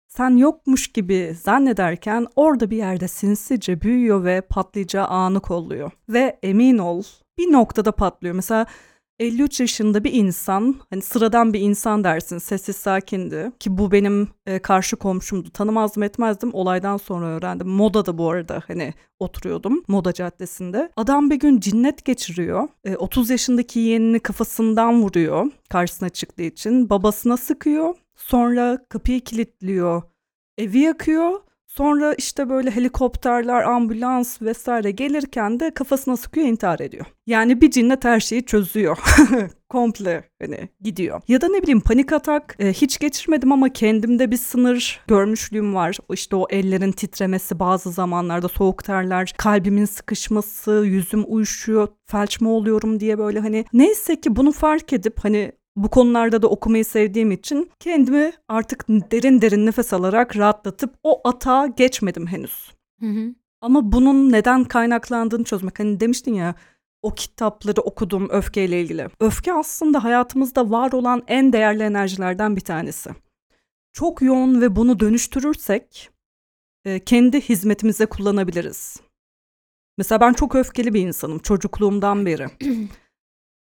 [SPEAKER 1] sen yokmuş gibi zannederken orada bir yerde sinsice büyüyor ve patlayacağı anı kolluyor. Ve emin ol bir noktada patlıyor. Mesela 53 yaşında bir insan, hani sıradan bir insan dersin, sessiz sakindi ki bu benim e, karşı komşumdu. Tanımazdım etmezdim, olaydan sonra öğrendim. Moda'da bu arada hani oturuyordum Moda Caddesi'nde. Adam bir gün cinnet geçiriyor. E, 30 yaşındaki yeğenini kafasından vuruyor karşısına çıktığı için. Babasına sıkıyor. Sonra kapıyı kilitliyor. Evi yakıyor. Sonra işte böyle helikopterler, ambulans vesaire gelirken de kafasına sıkıyor intihar ediyor. Yani bir cinnet her şeyi çözüyor. Komple hani gidiyor. Ya da ne bileyim panik atak e, hiç geçirmedim ama kendimde bir sınır görmüşlüğüm var. İşte o ellerin titremesi bazı zamanlarda soğuk terler, kalbimin sıkışması, yüzüm uyuşuyor, felç mi oluyorum diye böyle hani neyse ki bunu fark edip hani bu konularda da okumayı sevdiğim için kendimi artık derin derin nefes alarak rahatlatıp o atağa geçmedim henüz.
[SPEAKER 2] Hı hı.
[SPEAKER 1] Ama bunun neden kaynaklandığını çözmek. Hani demiştin ya o kitapları okudum öfkeyle ilgili. Öfke aslında hayatımızda var olan en değerli enerjilerden bir tanesi. Çok yoğun ve bunu dönüştürürsek e, kendi hizmetimize kullanabiliriz. Mesela ben çok öfkeli bir insanım çocukluğumdan beri.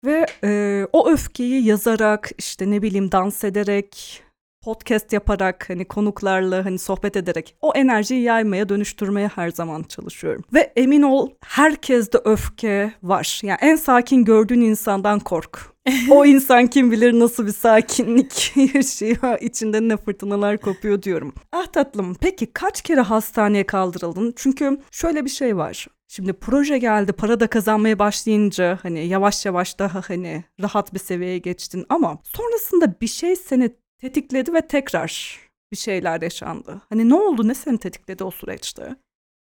[SPEAKER 1] Ve e, o öfkeyi yazarak işte ne bileyim dans ederek podcast yaparak hani konuklarla hani sohbet ederek o enerjiyi yaymaya dönüştürmeye her zaman çalışıyorum. Ve emin ol herkeste öfke var. Yani en sakin gördüğün insandan kork. o insan kim bilir nasıl bir sakinlik yaşıyor, içinde ne fırtınalar kopuyor diyorum. Ah tatlım, peki kaç kere hastaneye kaldırıldın? Çünkü şöyle bir şey var. Şimdi proje geldi, para da kazanmaya başlayınca hani yavaş yavaş daha hani rahat bir seviyeye geçtin ama sonrasında bir şey seni tetikledi ve tekrar bir şeyler yaşandı. Hani ne oldu, ne seni tetikledi o süreçte?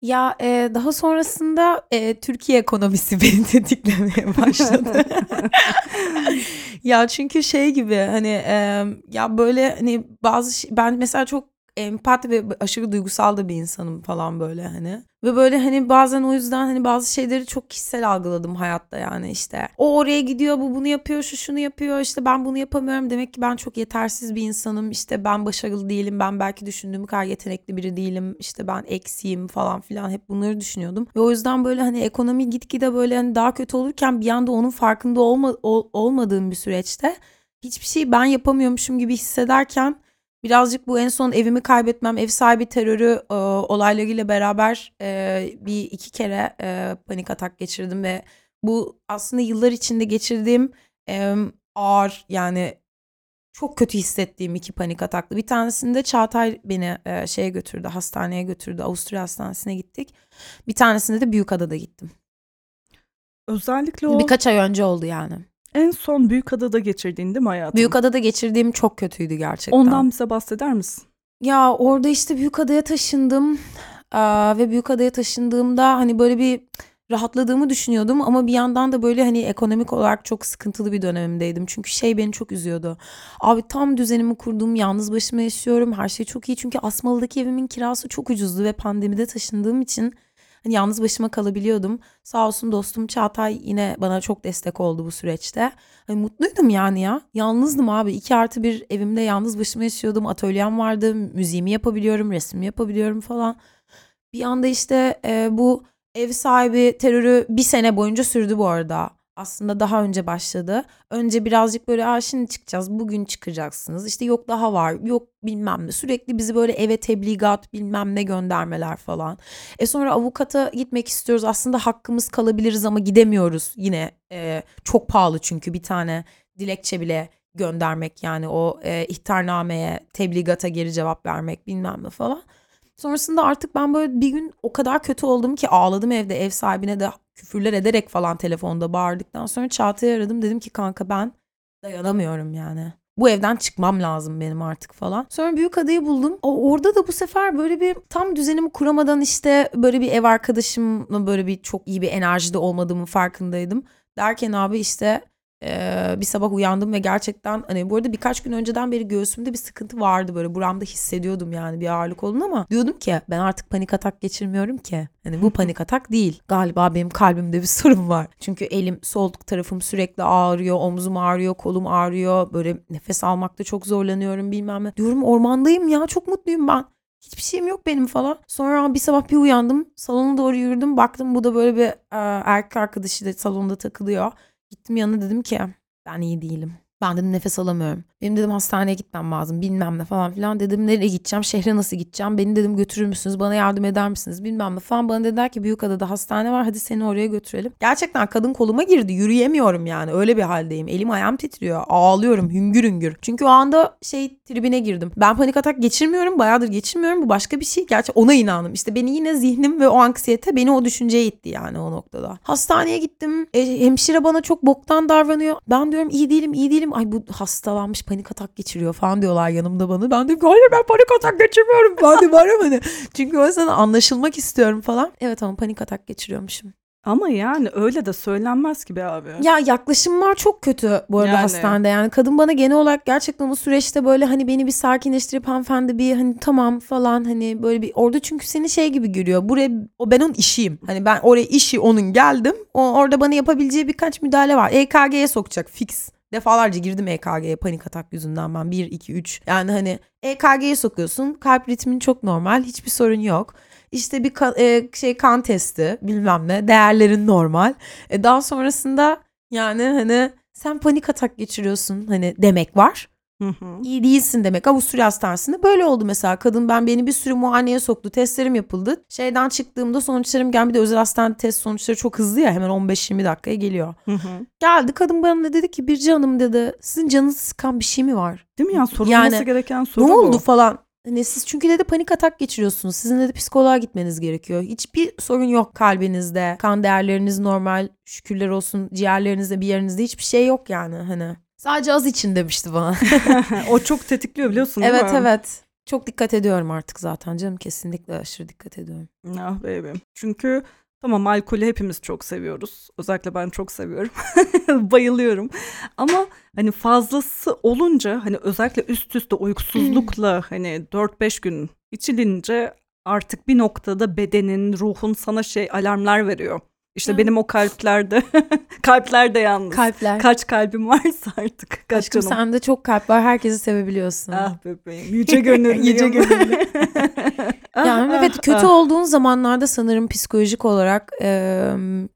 [SPEAKER 2] Ya e, daha sonrasında e, Türkiye ekonomisi beni tetiklemeye başladı. ya çünkü şey gibi hani e, ya böyle hani bazı şey, ben mesela çok empati ve aşırı duygusal da bir insanım falan böyle hani. Ve böyle hani bazen o yüzden hani bazı şeyleri çok kişisel algıladım hayatta yani işte. O oraya gidiyor, bu bunu yapıyor, şu şunu yapıyor. işte ben bunu yapamıyorum. Demek ki ben çok yetersiz bir insanım. işte ben başarılı değilim. Ben belki düşündüğüm kadar yetenekli biri değilim. işte ben eksiğim falan filan hep bunları düşünüyordum. Ve o yüzden böyle hani ekonomi gitgide böyle hani daha kötü olurken bir anda onun farkında olma, ol, olmadığım bir süreçte hiçbir şey ben yapamıyormuşum gibi hissederken Birazcık bu en son evimi kaybetmem, ev sahibi terörü e, olaylarıyla beraber e, bir iki kere e, panik atak geçirdim ve bu aslında yıllar içinde geçirdiğim e, ağır yani çok kötü hissettiğim iki panik ataklı. Bir tanesinde Çağatay beni e, şeye götürdü, hastaneye götürdü. Avusturya Hastanesi'ne gittik. Bir tanesinde de Büyükada'da gittim.
[SPEAKER 1] Özellikle o
[SPEAKER 2] Birkaç ay önce oldu yani.
[SPEAKER 1] En son Büyükada'da geçirdiğin değil mi hayatım?
[SPEAKER 2] Büyükada'da geçirdiğim çok kötüydü gerçekten.
[SPEAKER 1] Ondan bize bahseder misin?
[SPEAKER 2] Ya orada işte Büyükada'ya taşındım Aa, ve Büyükada'ya taşındığımda hani böyle bir rahatladığımı düşünüyordum ama bir yandan da böyle hani ekonomik olarak çok sıkıntılı bir dönemimdeydim. Çünkü şey beni çok üzüyordu. Abi tam düzenimi kurdum, yalnız başıma yaşıyorum, her şey çok iyi. Çünkü Asmalı'daki evimin kirası çok ucuzdu ve pandemide taşındığım için hani yalnız başıma kalabiliyordum. Sağ olsun dostum Çağatay yine bana çok destek oldu bu süreçte. Hani mutluydum yani ya. Yalnızdım abi. İki artı bir evimde yalnız başıma yaşıyordum. Atölyem vardı. Müziğimi yapabiliyorum, resmimi yapabiliyorum falan. Bir anda işte e, bu ev sahibi terörü bir sene boyunca sürdü bu arada. Aslında daha önce başladı. Önce birazcık böyle Aa, şimdi çıkacağız, bugün çıkacaksınız. İşte yok daha var, yok bilmem ne. Sürekli bizi böyle eve tebligat bilmem ne göndermeler falan. E sonra avukata gitmek istiyoruz. Aslında hakkımız kalabiliriz ama gidemiyoruz. Yine e, çok pahalı çünkü bir tane dilekçe bile göndermek yani o e, ihtarnameye, tebligata geri cevap vermek bilmem ne falan. Sonrasında artık ben böyle bir gün o kadar kötü oldum ki ağladım evde ev sahibine de küfürler ederek falan telefonda bağırdıktan sonra Çağatay'ı aradım. Dedim ki kanka ben dayanamıyorum yani. Bu evden çıkmam lazım benim artık falan. Sonra büyük adayı buldum. O, orada da bu sefer böyle bir tam düzenimi kuramadan işte böyle bir ev arkadaşımla böyle bir çok iyi bir enerjide olmadığımın farkındaydım. Derken abi işte bir sabah uyandım ve gerçekten hani bu arada birkaç gün önceden beri göğsümde bir sıkıntı vardı böyle buramda hissediyordum yani bir ağırlık olduğunu ama diyordum ki ben artık panik atak geçirmiyorum ki. Hani bu panik atak değil. Galiba benim kalbimde bir sorun var. Çünkü elim sol tarafım sürekli ağrıyor, omzum ağrıyor, kolum ağrıyor. Böyle nefes almakta çok zorlanıyorum bilmem ne. Diyorum ormandayım ya çok mutluyum ben. Hiçbir şeyim yok benim falan. Sonra bir sabah bir uyandım. Salona doğru yürüdüm. Baktım bu da böyle bir e, erkek arkadaşı da salonda takılıyor. Gittim yanına dedim ki ben iyi değilim. Ben dedim nefes alamıyorum. Benim dedim hastaneye gitmem lazım bilmem ne falan filan. Dedim nereye gideceğim şehre nasıl gideceğim. Beni dedim götürür müsünüz bana yardım eder misiniz bilmem ne falan. Bana dediler ki Büyükada'da hastane var hadi seni oraya götürelim. Gerçekten kadın koluma girdi yürüyemiyorum yani öyle bir haldeyim. Elim ayağım titriyor ağlıyorum hüngür hüngür. Çünkü o anda şey tribine girdim. Ben panik atak geçirmiyorum bayağıdır geçirmiyorum bu başka bir şey. Gerçi ona inandım. İşte beni yine zihnim ve o anksiyete beni o düşünceye itti yani o noktada. Hastaneye gittim. E, hemşire bana çok boktan davranıyor. Ben diyorum iyi değilim iyi değilim. Ay bu hastalanmış panik atak geçiriyor falan diyorlar yanımda bana. Ben diyorum ki hayır ben panik atak geçirmiyorum falan diye bağırıyorum hani. Çünkü o yüzden anlaşılmak istiyorum falan. Evet ama panik atak geçiriyormuşum.
[SPEAKER 1] Ama yani öyle de söylenmez ki be abi.
[SPEAKER 2] Ya yaklaşımlar çok kötü bu arada
[SPEAKER 1] Yani.
[SPEAKER 2] hastanede. Yani kadın bana genel olarak gerçekten o süreçte böyle hani beni bir sakinleştirip hanımefendi bir hani tamam falan hani böyle bir orada çünkü seni şey gibi görüyor. Buraya o ben onun işiyim. Hani ben oraya işi onun geldim. O orada bana yapabileceği birkaç müdahale var. EKG'ye sokacak fix. Defalarca girdim EKG'ye panik atak yüzünden ben 1 2 3. Yani hani EKG'ye sokuyorsun. Kalp ritmin çok normal. Hiçbir sorun yok. İşte bir ka- e, şey kan testi bilmem ne değerlerin normal. E, daha sonrasında yani hani sen panik atak geçiriyorsun hani demek var.
[SPEAKER 1] Hı hı.
[SPEAKER 2] İyi değilsin demek. Avusturya hastanesinde böyle oldu mesela. Kadın ben beni bir sürü muayeneye soktu. Testlerim yapıldı. Şeyden çıktığımda sonuçlarım geldi. Bir de özel hastane test sonuçları çok hızlı ya. Hemen 15-20 dakikaya geliyor.
[SPEAKER 1] Hı hı.
[SPEAKER 2] Geldi kadın bana dedi ki Birce Hanım dedi sizin canınızı sıkan bir şey mi var?
[SPEAKER 1] Değil mi ya sorulması
[SPEAKER 2] Yani,
[SPEAKER 1] gereken soru
[SPEAKER 2] ne
[SPEAKER 1] bu.
[SPEAKER 2] oldu falan. Hani siz çünkü dedi panik atak geçiriyorsunuz. Sizin dedi psikoloğa gitmeniz gerekiyor. Hiçbir sorun yok kalbinizde. Kan değerleriniz normal. Şükürler olsun. Ciğerlerinizde bir yerinizde hiçbir şey yok yani hani. Sadece az için demişti bana.
[SPEAKER 1] o çok tetikliyor biliyorsun değil
[SPEAKER 2] evet
[SPEAKER 1] mi?
[SPEAKER 2] evet. Çok dikkat ediyorum artık zaten canım. Kesinlikle aşırı dikkat ediyorum.
[SPEAKER 1] Ah baby. Çünkü tamam alkolü hepimiz çok seviyoruz. Özellikle ben çok seviyorum. Bayılıyorum. Ama hani fazlası olunca hani özellikle üst üste uykusuzlukla hani 4-5 gün içilince artık bir noktada bedenin, ruhun sana şey alarmlar veriyor. İşte
[SPEAKER 2] Evet.
[SPEAKER 1] benim o kalplerde, kalplerde yalnız.
[SPEAKER 2] Kalpler.
[SPEAKER 1] Kaç kalbim varsa artık. Kaç
[SPEAKER 2] Aşkım
[SPEAKER 1] canım.
[SPEAKER 2] sende çok kalp var. Herkesi sevebiliyorsun.
[SPEAKER 1] Ah bebeğim. Yüce gönüllüyüm.
[SPEAKER 2] Yüce gönüllü.
[SPEAKER 1] Ah,
[SPEAKER 2] Yani
[SPEAKER 1] ah,
[SPEAKER 2] evet kötü
[SPEAKER 1] ah.
[SPEAKER 2] olduğun zamanlarda sanırım psikolojik olarak e,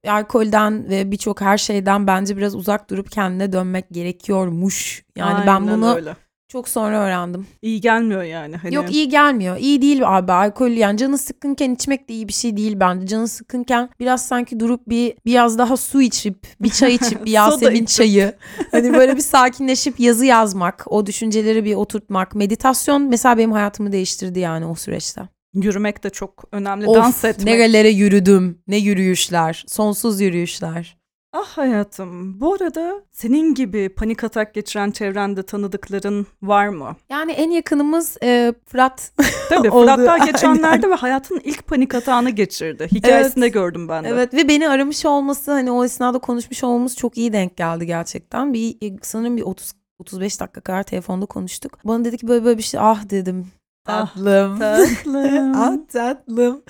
[SPEAKER 2] alkolden ve birçok her şeyden bence biraz uzak durup kendine dönmek gerekiyormuş. Yani ben
[SPEAKER 1] Aynen
[SPEAKER 2] bunu
[SPEAKER 1] öyle.
[SPEAKER 2] Çok sonra öğrendim.
[SPEAKER 1] İyi gelmiyor yani. Hani...
[SPEAKER 2] Yok iyi gelmiyor. İyi değil abi alkol yani canı sıkkınken içmek de iyi bir şey değil bence. Canı sıkkınken biraz sanki durup bir biraz daha su içip bir çay içip bir Yasemin çayı hani böyle bir sakinleşip yazı yazmak, o düşünceleri bir oturtmak, meditasyon mesela benim hayatımı değiştirdi yani o süreçte.
[SPEAKER 1] Yürümek de çok önemli.
[SPEAKER 2] Of,
[SPEAKER 1] Dans etmek.
[SPEAKER 2] nerelere yürüdüm. Ne yürüyüşler. Sonsuz yürüyüşler.
[SPEAKER 1] Ah hayatım. Bu arada senin gibi panik atak geçiren çevrende tanıdıkların var mı?
[SPEAKER 2] Yani en yakınımız e, Fırat.
[SPEAKER 1] Tabii
[SPEAKER 2] Oldu,
[SPEAKER 1] Fırat daha geçenlerde ve hayatının ilk panik atağını geçirdi. Hikayesinde gördüm ben de.
[SPEAKER 2] evet ve beni aramış olması hani o esnada konuşmuş olmamız çok iyi denk geldi gerçekten. Bir e, sanırım bir 30 35 dakika kadar telefonda konuştuk. Bana dedi ki böyle böyle bir şey ah dedim.
[SPEAKER 1] Ah,
[SPEAKER 2] Tatlım.
[SPEAKER 1] Tatlım.
[SPEAKER 2] ah tatlım.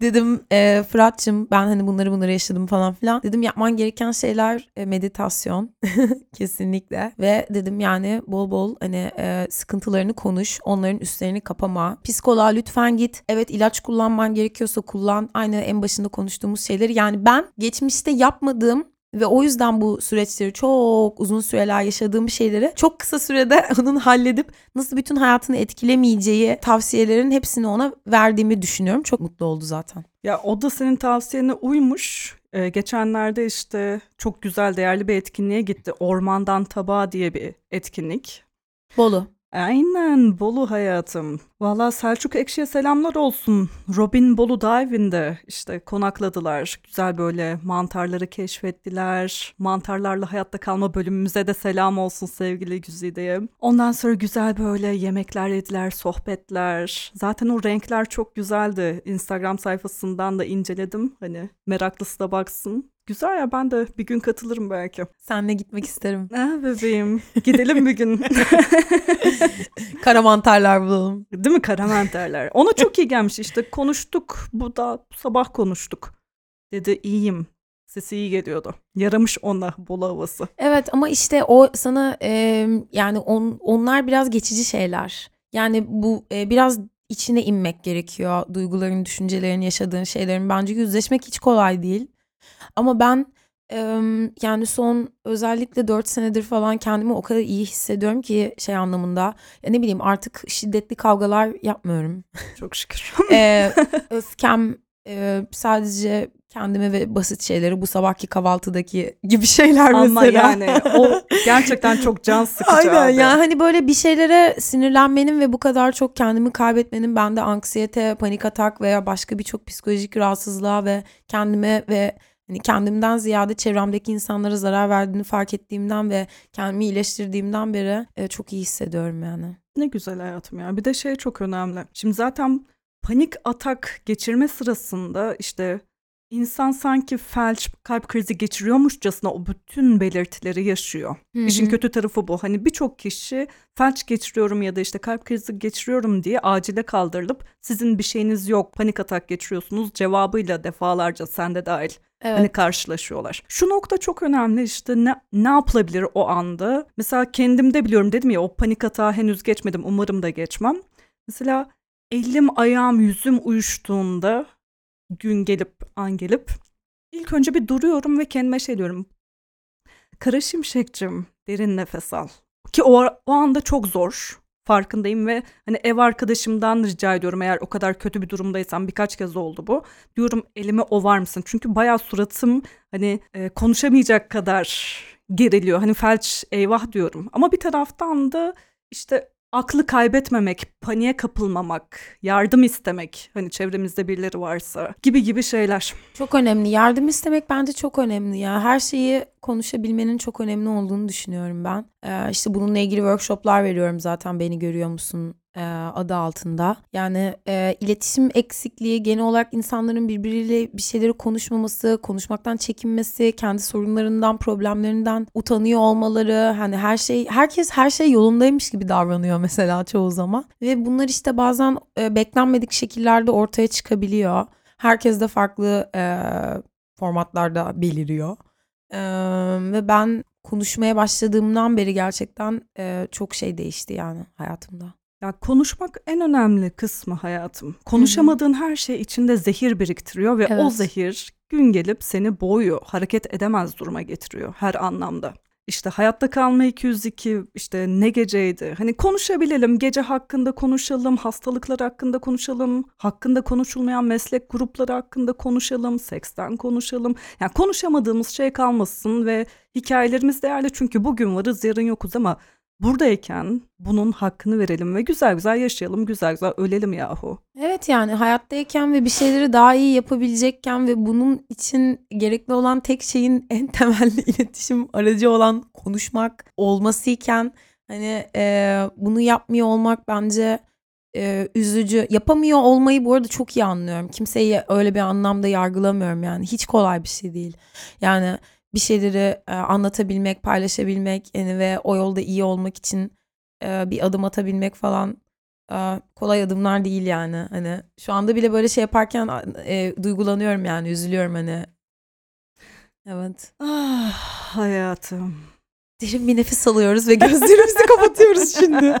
[SPEAKER 2] Dedim e, Fırat'cığım ben hani bunları bunları yaşadım falan filan. Dedim yapman gereken şeyler e, meditasyon kesinlikle. Ve dedim yani bol bol hani e, sıkıntılarını konuş. Onların üstlerini kapama. Psikoloğa lütfen git. Evet ilaç kullanman gerekiyorsa kullan. Aynı en başında konuştuğumuz şeyleri. Yani ben geçmişte yapmadığım ve o yüzden bu süreçleri çok uzun süreler yaşadığım şeyleri çok kısa sürede onun halledip nasıl bütün hayatını etkilemeyeceği tavsiyelerin hepsini ona verdiğimi düşünüyorum. Çok mutlu oldu zaten.
[SPEAKER 1] Ya o da senin tavsiyene uymuş. Ee, geçenlerde işte çok güzel değerli bir etkinliğe gitti. Ormandan Tabağa diye bir etkinlik.
[SPEAKER 2] Bolu.
[SPEAKER 1] Aynen Bolu hayatım. Valla Selçuk Ekşi'ye selamlar olsun. Robin Bolu Dive'inde işte konakladılar. Güzel böyle mantarları keşfettiler. Mantarlarla hayatta kalma bölümümüze de selam olsun sevgili Güzide'ye. Ondan sonra güzel böyle yemekler yediler, sohbetler. Zaten o renkler çok güzeldi. Instagram sayfasından da inceledim. Hani meraklısı da baksın. Güzel ya ben de bir gün katılırım belki.
[SPEAKER 2] Seninle gitmek isterim.
[SPEAKER 1] Ah bebeğim gidelim bir gün.
[SPEAKER 2] Kara mantarlar bulalım.
[SPEAKER 1] Değil mi karamanterler? Ona çok iyi gelmiş işte konuştuk bu da sabah konuştuk. Dedi iyiyim. Sesi iyi geliyordu. Yaramış ona Bolu havası.
[SPEAKER 2] Evet ama işte o sana e, yani on, onlar biraz geçici şeyler. Yani bu e, biraz içine inmek gerekiyor. Duyguların, düşüncelerin, yaşadığın şeylerin bence yüzleşmek hiç kolay değil. Ama ben yani son özellikle 4 senedir falan kendimi o kadar iyi hissediyorum ki şey anlamında. Ya ne bileyim artık şiddetli kavgalar yapmıyorum.
[SPEAKER 1] Çok şükür.
[SPEAKER 2] e, öfkem e, sadece kendime ve basit şeyleri bu sabahki kahvaltıdaki gibi şeyler
[SPEAKER 1] Ama
[SPEAKER 2] mesela.
[SPEAKER 1] yani o gerçekten çok can sıkıcı
[SPEAKER 2] Aynen
[SPEAKER 1] abi.
[SPEAKER 2] yani hani böyle bir şeylere sinirlenmenin ve bu kadar çok kendimi kaybetmenin bende anksiyete, panik atak veya başka birçok psikolojik rahatsızlığa ve kendime ve hani kendimden ziyade çevremdeki insanlara zarar verdiğini fark ettiğimden ve kendimi iyileştirdiğimden beri e, çok iyi hissediyorum yani.
[SPEAKER 1] Ne güzel hayatım ya. Bir de şey çok önemli. Şimdi zaten panik atak geçirme sırasında işte insan sanki felç, kalp krizi geçiriyormuşçasına o bütün belirtileri yaşıyor. İşin kötü tarafı bu. Hani birçok kişi felç geçiriyorum ya da işte kalp krizi geçiriyorum diye acile kaldırılıp sizin bir şeyiniz yok, panik atak geçiriyorsunuz cevabıyla defalarca sen de dahil
[SPEAKER 2] Evet.
[SPEAKER 1] hani karşılaşıyorlar. Şu nokta çok önemli işte ne, ne yapılabilir o anda? Mesela kendimde biliyorum dedim ya o panik atağı henüz geçmedim umarım da geçmem. Mesela elim ayağım yüzüm uyuştuğunda gün gelip an gelip ilk önce bir duruyorum ve kendime şey diyorum. Kara şimşekcim derin nefes al. Ki o, o anda çok zor farkındayım ve hani ev arkadaşımdan rica ediyorum eğer o kadar kötü bir durumdaysam birkaç kez oldu bu. Diyorum elime ovar mısın? Çünkü bayağı suratım hani e, konuşamayacak kadar geriliyor. Hani felç eyvah diyorum. Ama bir taraftan da işte aklı kaybetmemek, paniğe kapılmamak, yardım istemek hani çevremizde birileri varsa gibi gibi şeyler.
[SPEAKER 2] Çok önemli. Yardım istemek bence çok önemli ya. Her şeyi konuşabilmenin çok önemli olduğunu düşünüyorum ben. Ee, işte bununla ilgili workshoplar veriyorum zaten beni görüyor musun adı altında. Yani e, iletişim eksikliği genel olarak insanların birbiriyle bir şeyleri konuşmaması, konuşmaktan çekinmesi, kendi sorunlarından, problemlerinden utanıyor olmaları, hani her şey herkes her şey yolundaymış gibi davranıyor mesela çoğu zaman ve bunlar işte bazen e, beklenmedik şekillerde ortaya çıkabiliyor. Herkes de farklı e, formatlarda beliriyor. E, ve ben konuşmaya başladığımdan beri gerçekten e, çok şey değişti yani hayatımda.
[SPEAKER 1] Ya konuşmak en önemli kısmı hayatım. Konuşamadığın her şey içinde zehir biriktiriyor ve o
[SPEAKER 2] Evet.
[SPEAKER 1] zehir gün gelip seni boğuyor, hareket edemez duruma getiriyor her anlamda. İşte hayatta kalma 202, işte ne geceydi. Hani konuşabilelim, gece hakkında konuşalım, hastalıklar hakkında konuşalım, hakkında konuşulmayan meslek grupları hakkında konuşalım, seksten konuşalım. Yani konuşamadığımız şey kalmasın ve hikayelerimiz değerli çünkü bugün varız, yarın yokuz ama buradayken bunun hakkını verelim ve güzel güzel yaşayalım, güzel güzel ölelim yahu.
[SPEAKER 2] Evet yani hayattayken ve bir şeyleri daha iyi yapabilecekken ve bunun için gerekli olan tek şeyin en temelli iletişim aracı olan konuşmak olmasıyken hani e, bunu yapmıyor olmak bence e, üzücü. Yapamıyor olmayı bu arada çok iyi anlıyorum. Kimseyi öyle bir anlamda yargılamıyorum yani. Hiç kolay bir şey değil. Yani bir şeyleri e, anlatabilmek, paylaşabilmek yani ve o yolda iyi olmak için e, bir adım atabilmek falan e, kolay adımlar değil yani. Hani şu anda bile böyle şey yaparken e, duygulanıyorum yani, üzülüyorum hani. Evet.
[SPEAKER 1] Ah hayatım.
[SPEAKER 2] Derin bir nefes alıyoruz ve gözlerimizi kapatıyoruz şimdi.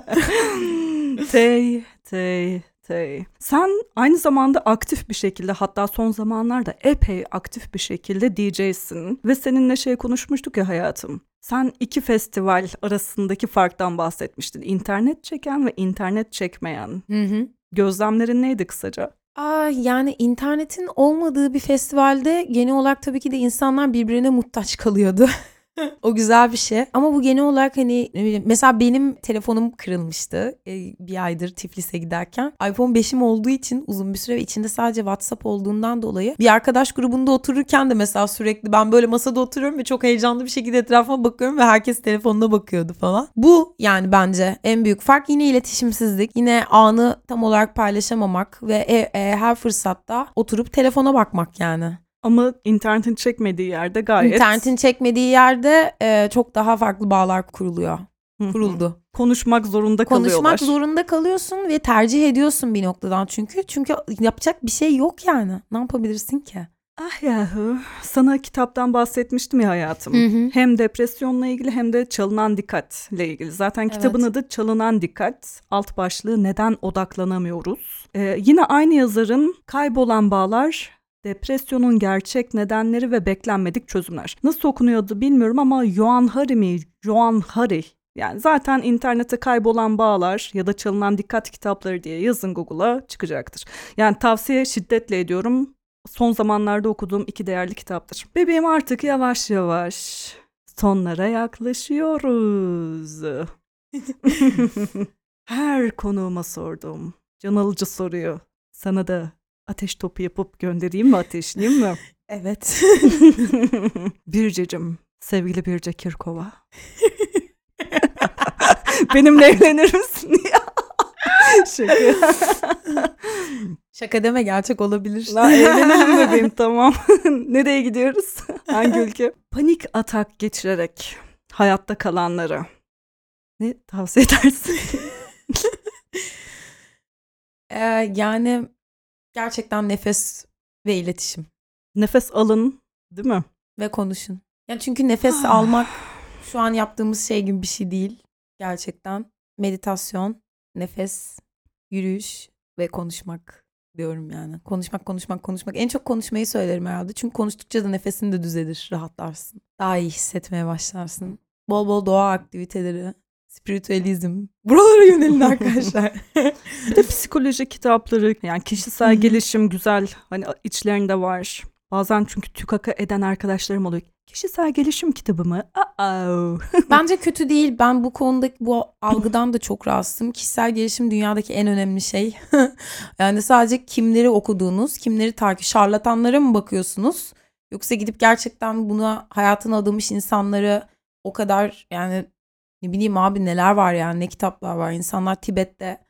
[SPEAKER 1] tey, tey, tey. Sen aynı zamanda aktif bir şekilde hatta son zamanlarda epey aktif bir şekilde DJ'sin. Ve seninle şey konuşmuştuk ya hayatım. Sen iki festival arasındaki farktan bahsetmiştin. İnternet çeken ve internet çekmeyen.
[SPEAKER 2] Hı hı.
[SPEAKER 1] Gözlemlerin neydi kısaca?
[SPEAKER 2] Aa, yani internetin olmadığı bir festivalde genel olarak tabii ki de insanlar birbirine muhtaç kalıyordu. o güzel bir şey. Ama bu genel olarak hani ne bileyim, mesela benim telefonum kırılmıştı e, bir aydır Tiflis'e giderken. iPhone 5'im olduğu için uzun bir süre ve içinde sadece WhatsApp olduğundan dolayı bir arkadaş grubunda otururken de mesela sürekli ben böyle masada oturuyorum ve çok heyecanlı bir şekilde etrafıma bakıyorum ve herkes telefonuna bakıyordu falan. Bu yani bence en büyük fark yine iletişimsizlik. Yine anı tam olarak paylaşamamak ve e- e, her fırsatta oturup telefona bakmak yani.
[SPEAKER 1] Ama internetin çekmediği yerde gayet...
[SPEAKER 2] İnternetin çekmediği yerde e, çok daha farklı bağlar kuruluyor. Kuruldu.
[SPEAKER 1] Konuşmak zorunda kalıyorlar.
[SPEAKER 2] Konuşmak zorunda kalıyorsun ve tercih ediyorsun bir noktadan çünkü. Çünkü yapacak bir şey yok yani. Ne yapabilirsin ki?
[SPEAKER 1] Ah yahu. Sana kitaptan bahsetmiştim ya hayatım.
[SPEAKER 2] Hı hı.
[SPEAKER 1] Hem depresyonla ilgili hem de çalınan dikkatle ilgili. Zaten kitabın
[SPEAKER 2] Evet.
[SPEAKER 1] adı Çalınan Dikkat. Alt başlığı Neden Odaklanamıyoruz? Ee, yine aynı yazarın Kaybolan Bağlar, Depresyonun Gerçek Nedenleri ve Beklenmedik Çözümler. Nasıl okunuyordu bilmiyorum ama Johan Hari mi? Johan Hari. Yani zaten internete kaybolan bağlar ya da çalınan dikkat kitapları diye yazın Google'a çıkacaktır. Yani tavsiye şiddetle ediyorum. Son zamanlarda okuduğum iki değerli kitaptır. Bebeğim artık yavaş yavaş sonlara yaklaşıyoruz. Her konuğuma sordum. Can alıcı soruyu. Sana da ateş topu yapıp göndereyim mi ateşleyeyim mi?
[SPEAKER 2] Evet.
[SPEAKER 1] Bircecim, sevgili Birce Kirkova. Benimle evlenir misin ya? Şaka.
[SPEAKER 2] Şaka deme gerçek olabilir.
[SPEAKER 1] La evlenelim bebeğim tamam. Nereye gidiyoruz? Hangi ülke? Panik atak geçirerek hayatta kalanlara ne tavsiye edersin?
[SPEAKER 2] Ee, yani gerçekten nefes ve iletişim
[SPEAKER 1] Nefes alın, değil mi?
[SPEAKER 2] ve konuşun. Yani çünkü nefes
[SPEAKER 1] Ah.
[SPEAKER 2] almak şu an yaptığımız şey gibi bir şey değil. Gerçekten meditasyon, nefes, yürüyüş ve konuşmak diyorum yani. Konuşmak, konuşmak, konuşmak. En çok konuşmayı söylerim herhalde. Çünkü konuştukça da nefesin de düzelir, rahatlarsın. Daha iyi hissetmeye başlarsın. Bol bol doğa aktiviteleri, spiritüalizm. Buralara yönelin arkadaşlar.
[SPEAKER 1] Bir de psikoloji kitapları yani kişisel gelişim güzel hani içlerinde var. Bazen çünkü tükaka eden arkadaşlarım oluyor. Kişisel gelişim kitabı mı? Uh-oh.
[SPEAKER 2] Bence kötü değil. Ben bu konudaki bu algıdan da çok rahatsızım. Kişisel gelişim dünyadaki en önemli şey. yani sadece kimleri okuduğunuz, kimleri takip, şarlatanlara mı bakıyorsunuz? Yoksa gidip gerçekten buna hayatını adamış insanları o kadar yani ne bileyim abi neler var yani ne kitaplar var. İnsanlar Tibet'te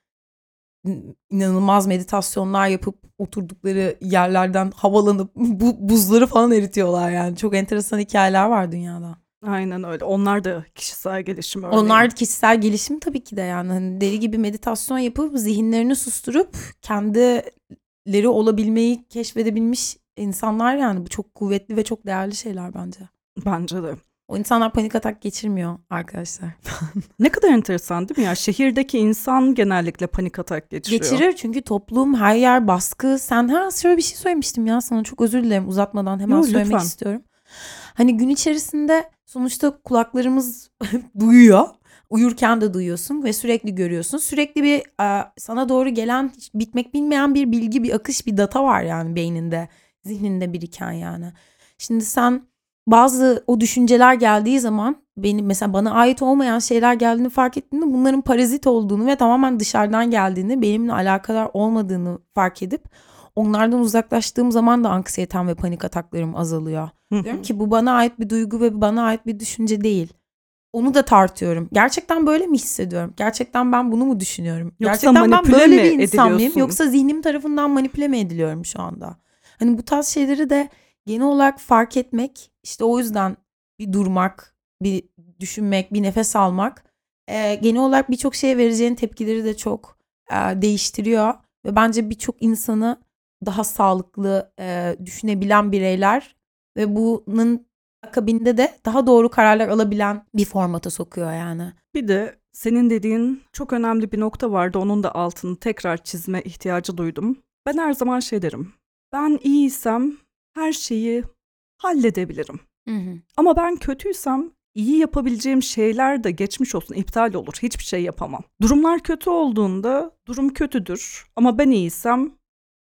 [SPEAKER 2] inanılmaz meditasyonlar yapıp oturdukları yerlerden havalanıp bu buzları falan eritiyorlar yani. Çok enteresan hikayeler var dünyada.
[SPEAKER 1] Aynen öyle. Onlar da kişisel gelişim örneği.
[SPEAKER 2] Onlar kişisel gelişim tabii ki de yani. Hani deli gibi meditasyon yapıp zihinlerini susturup kendileri olabilmeyi keşfedebilmiş insanlar yani. Bu çok kuvvetli ve çok değerli şeyler bence.
[SPEAKER 1] Bence de.
[SPEAKER 2] O insanlar panik atak geçirmiyor arkadaşlar.
[SPEAKER 1] ne kadar enteresan değil mi ya? Şehirdeki insan genellikle panik atak geçiriyor.
[SPEAKER 2] Geçirir çünkü toplum her yer baskı. Sen ha şöyle bir şey söylemiştim ya sana çok özür dilerim uzatmadan hemen
[SPEAKER 1] Yo,
[SPEAKER 2] söylemek
[SPEAKER 1] lütfen.
[SPEAKER 2] istiyorum. Hani gün içerisinde sonuçta kulaklarımız duyuyor. Uyurken de duyuyorsun ve sürekli görüyorsun. Sürekli bir e, sana doğru gelen hiç bitmek bilmeyen bir bilgi, bir akış, bir data var yani beyninde, zihninde biriken yani. Şimdi sen bazı o düşünceler geldiği zaman benim mesela bana ait olmayan şeyler geldiğini fark ettiğimde bunların parazit olduğunu ve tamamen dışarıdan geldiğini, benimle alakadar olmadığını fark edip onlardan uzaklaştığım zaman da anksiyetem ve panik ataklarım azalıyor. Diyorum ki bu bana ait bir duygu ve bana ait bir düşünce değil. Onu da tartıyorum. Gerçekten böyle mi hissediyorum? Gerçekten ben bunu mu düşünüyorum?
[SPEAKER 1] Yoksa
[SPEAKER 2] Gerçekten ben böyle bir insan mıyım? Yoksa zihnim tarafından manipüle mi ediliyorum şu anda? Hani bu tarz şeyleri de genel olarak fark etmek, işte o yüzden bir durmak, bir düşünmek, bir nefes almak e, genel olarak birçok şeye vereceğin tepkileri de çok e, değiştiriyor ve bence birçok insanı daha sağlıklı e, düşünebilen bireyler ve bunun akabinde de daha doğru kararlar alabilen bir formata sokuyor yani.
[SPEAKER 1] Bir de senin dediğin çok önemli bir nokta vardı. Onun da altını tekrar çizme ihtiyacı duydum. Ben her zaman şey derim. Ben iyiysem her şeyi halledebilirim. Ama ben kötüysem iyi yapabileceğim şeyler de geçmiş olsun iptal olur. Hiçbir şey yapamam. Durumlar kötü olduğunda durum kötüdür ama ben iyiysem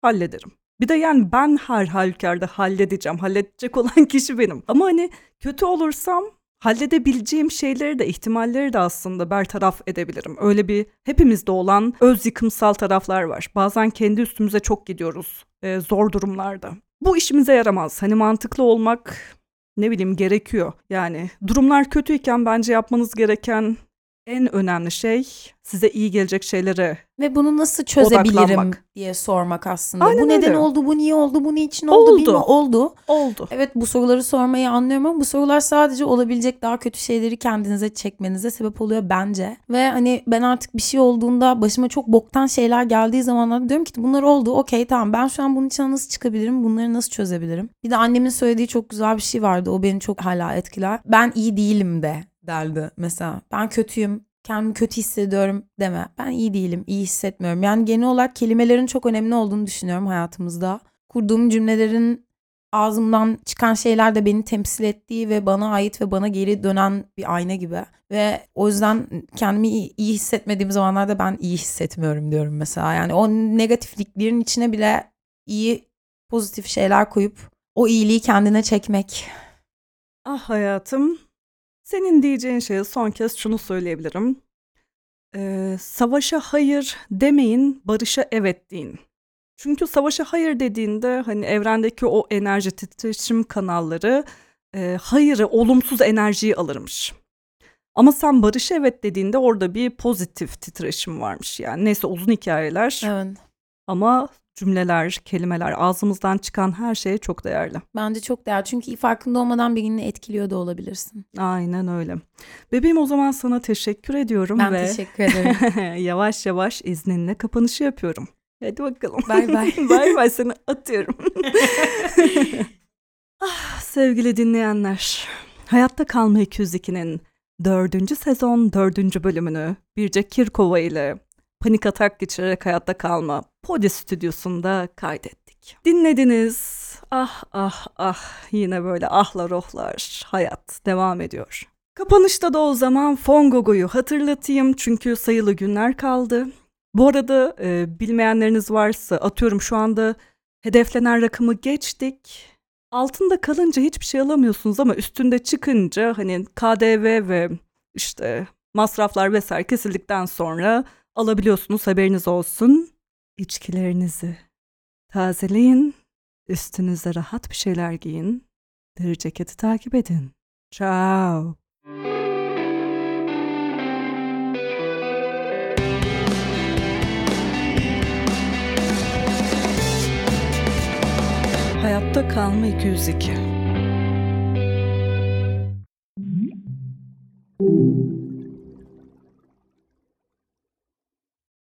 [SPEAKER 1] hallederim. Bir de yani ben her halükarda halledeceğim. Halledecek olan kişi benim. Ama hani kötü olursam halledebileceğim şeyleri de ihtimalleri de aslında bertaraf edebilirim. Öyle bir hepimizde olan öz yıkımsal taraflar var. Bazen kendi üstümüze çok gidiyoruz e, zor durumlarda. Bu işimize yaramaz. Hani mantıklı olmak ne bileyim gerekiyor. Yani durumlar kötüyken bence yapmanız gereken en önemli şey size iyi gelecek şeylere
[SPEAKER 2] Ve bunu nasıl çözebilirim
[SPEAKER 1] Odaklanmak.
[SPEAKER 2] diye sormak aslında.
[SPEAKER 1] Aynen
[SPEAKER 2] bu neden
[SPEAKER 1] öyle.
[SPEAKER 2] oldu, bu niye oldu, bu niçin oldu,
[SPEAKER 1] Oldu.
[SPEAKER 2] bilmiyorum. Oldu.
[SPEAKER 1] oldu.
[SPEAKER 2] Evet bu soruları sormayı anlıyorum ama bu sorular sadece olabilecek daha kötü şeyleri kendinize çekmenize sebep oluyor bence. Ve hani ben artık bir şey olduğunda başıma çok boktan şeyler geldiği zamanlarda diyorum ki bunlar oldu okey tamam ben şu an bunun içinden nasıl çıkabilirim bunları nasıl çözebilirim. Bir de annemin söylediği çok güzel bir şey vardı o beni çok hala etkiler. Ben iyi değilim de derdi mesela. Ben kötüyüm kendimi kötü hissediyorum deme. Ben iyi değilim, iyi hissetmiyorum. Yani genel olarak kelimelerin çok önemli olduğunu düşünüyorum hayatımızda. Kurduğum cümlelerin ağzımdan çıkan şeyler de beni temsil ettiği ve bana ait ve bana geri dönen bir ayna gibi. Ve o yüzden kendimi iyi, iyi hissetmediğim zamanlarda ben iyi hissetmiyorum diyorum mesela. Yani o negatifliklerin içine bile iyi pozitif şeyler koyup o iyiliği kendine çekmek.
[SPEAKER 1] Ah hayatım. Senin diyeceğin şeye son kez şunu söyleyebilirim. Ee, savaşa hayır demeyin, barışa evet deyin. Çünkü savaşa hayır dediğinde hani evrendeki o enerji titreşim kanalları e, hayırı, olumsuz enerjiyi alırmış. Ama sen barışa evet dediğinde orada bir pozitif titreşim varmış yani. Neyse uzun hikayeler
[SPEAKER 2] Evet.
[SPEAKER 1] ama cümleler, kelimeler, ağzımızdan çıkan her şey çok değerli.
[SPEAKER 2] Bence çok değerli. Çünkü farkında olmadan birini etkiliyor da olabilirsin.
[SPEAKER 1] Aynen öyle. Bebeğim o zaman sana teşekkür ediyorum
[SPEAKER 2] Ben
[SPEAKER 1] ve
[SPEAKER 2] teşekkür ederim.
[SPEAKER 1] yavaş yavaş izninle kapanışı yapıyorum. Hadi bakalım.
[SPEAKER 2] Bay bay.
[SPEAKER 1] bay bay seni atıyorum. ah, sevgili dinleyenler. Hayatta Kalma 202'nin dördüncü sezon dördüncü bölümünü Birce Kirkova ile panik atak geçirerek hayatta kalma Podi stüdyosunda kaydettik. Dinlediniz. Ah ah ah yine böyle ahlar ohlar hayat devam ediyor. Kapanışta da o zaman Fongogo'yu hatırlatayım çünkü sayılı günler kaldı. Bu arada e, bilmeyenleriniz varsa atıyorum şu anda hedeflenen rakamı geçtik. Altında kalınca hiçbir şey alamıyorsunuz ama üstünde çıkınca hani KDV ve işte masraflar vesaire kesildikten sonra alabiliyorsunuz haberiniz olsun. İçkilerinizi tazeleyin, üstünüze rahat bir şeyler giyin, deri ceketi takip edin. Ciao. Hayatta kalma 202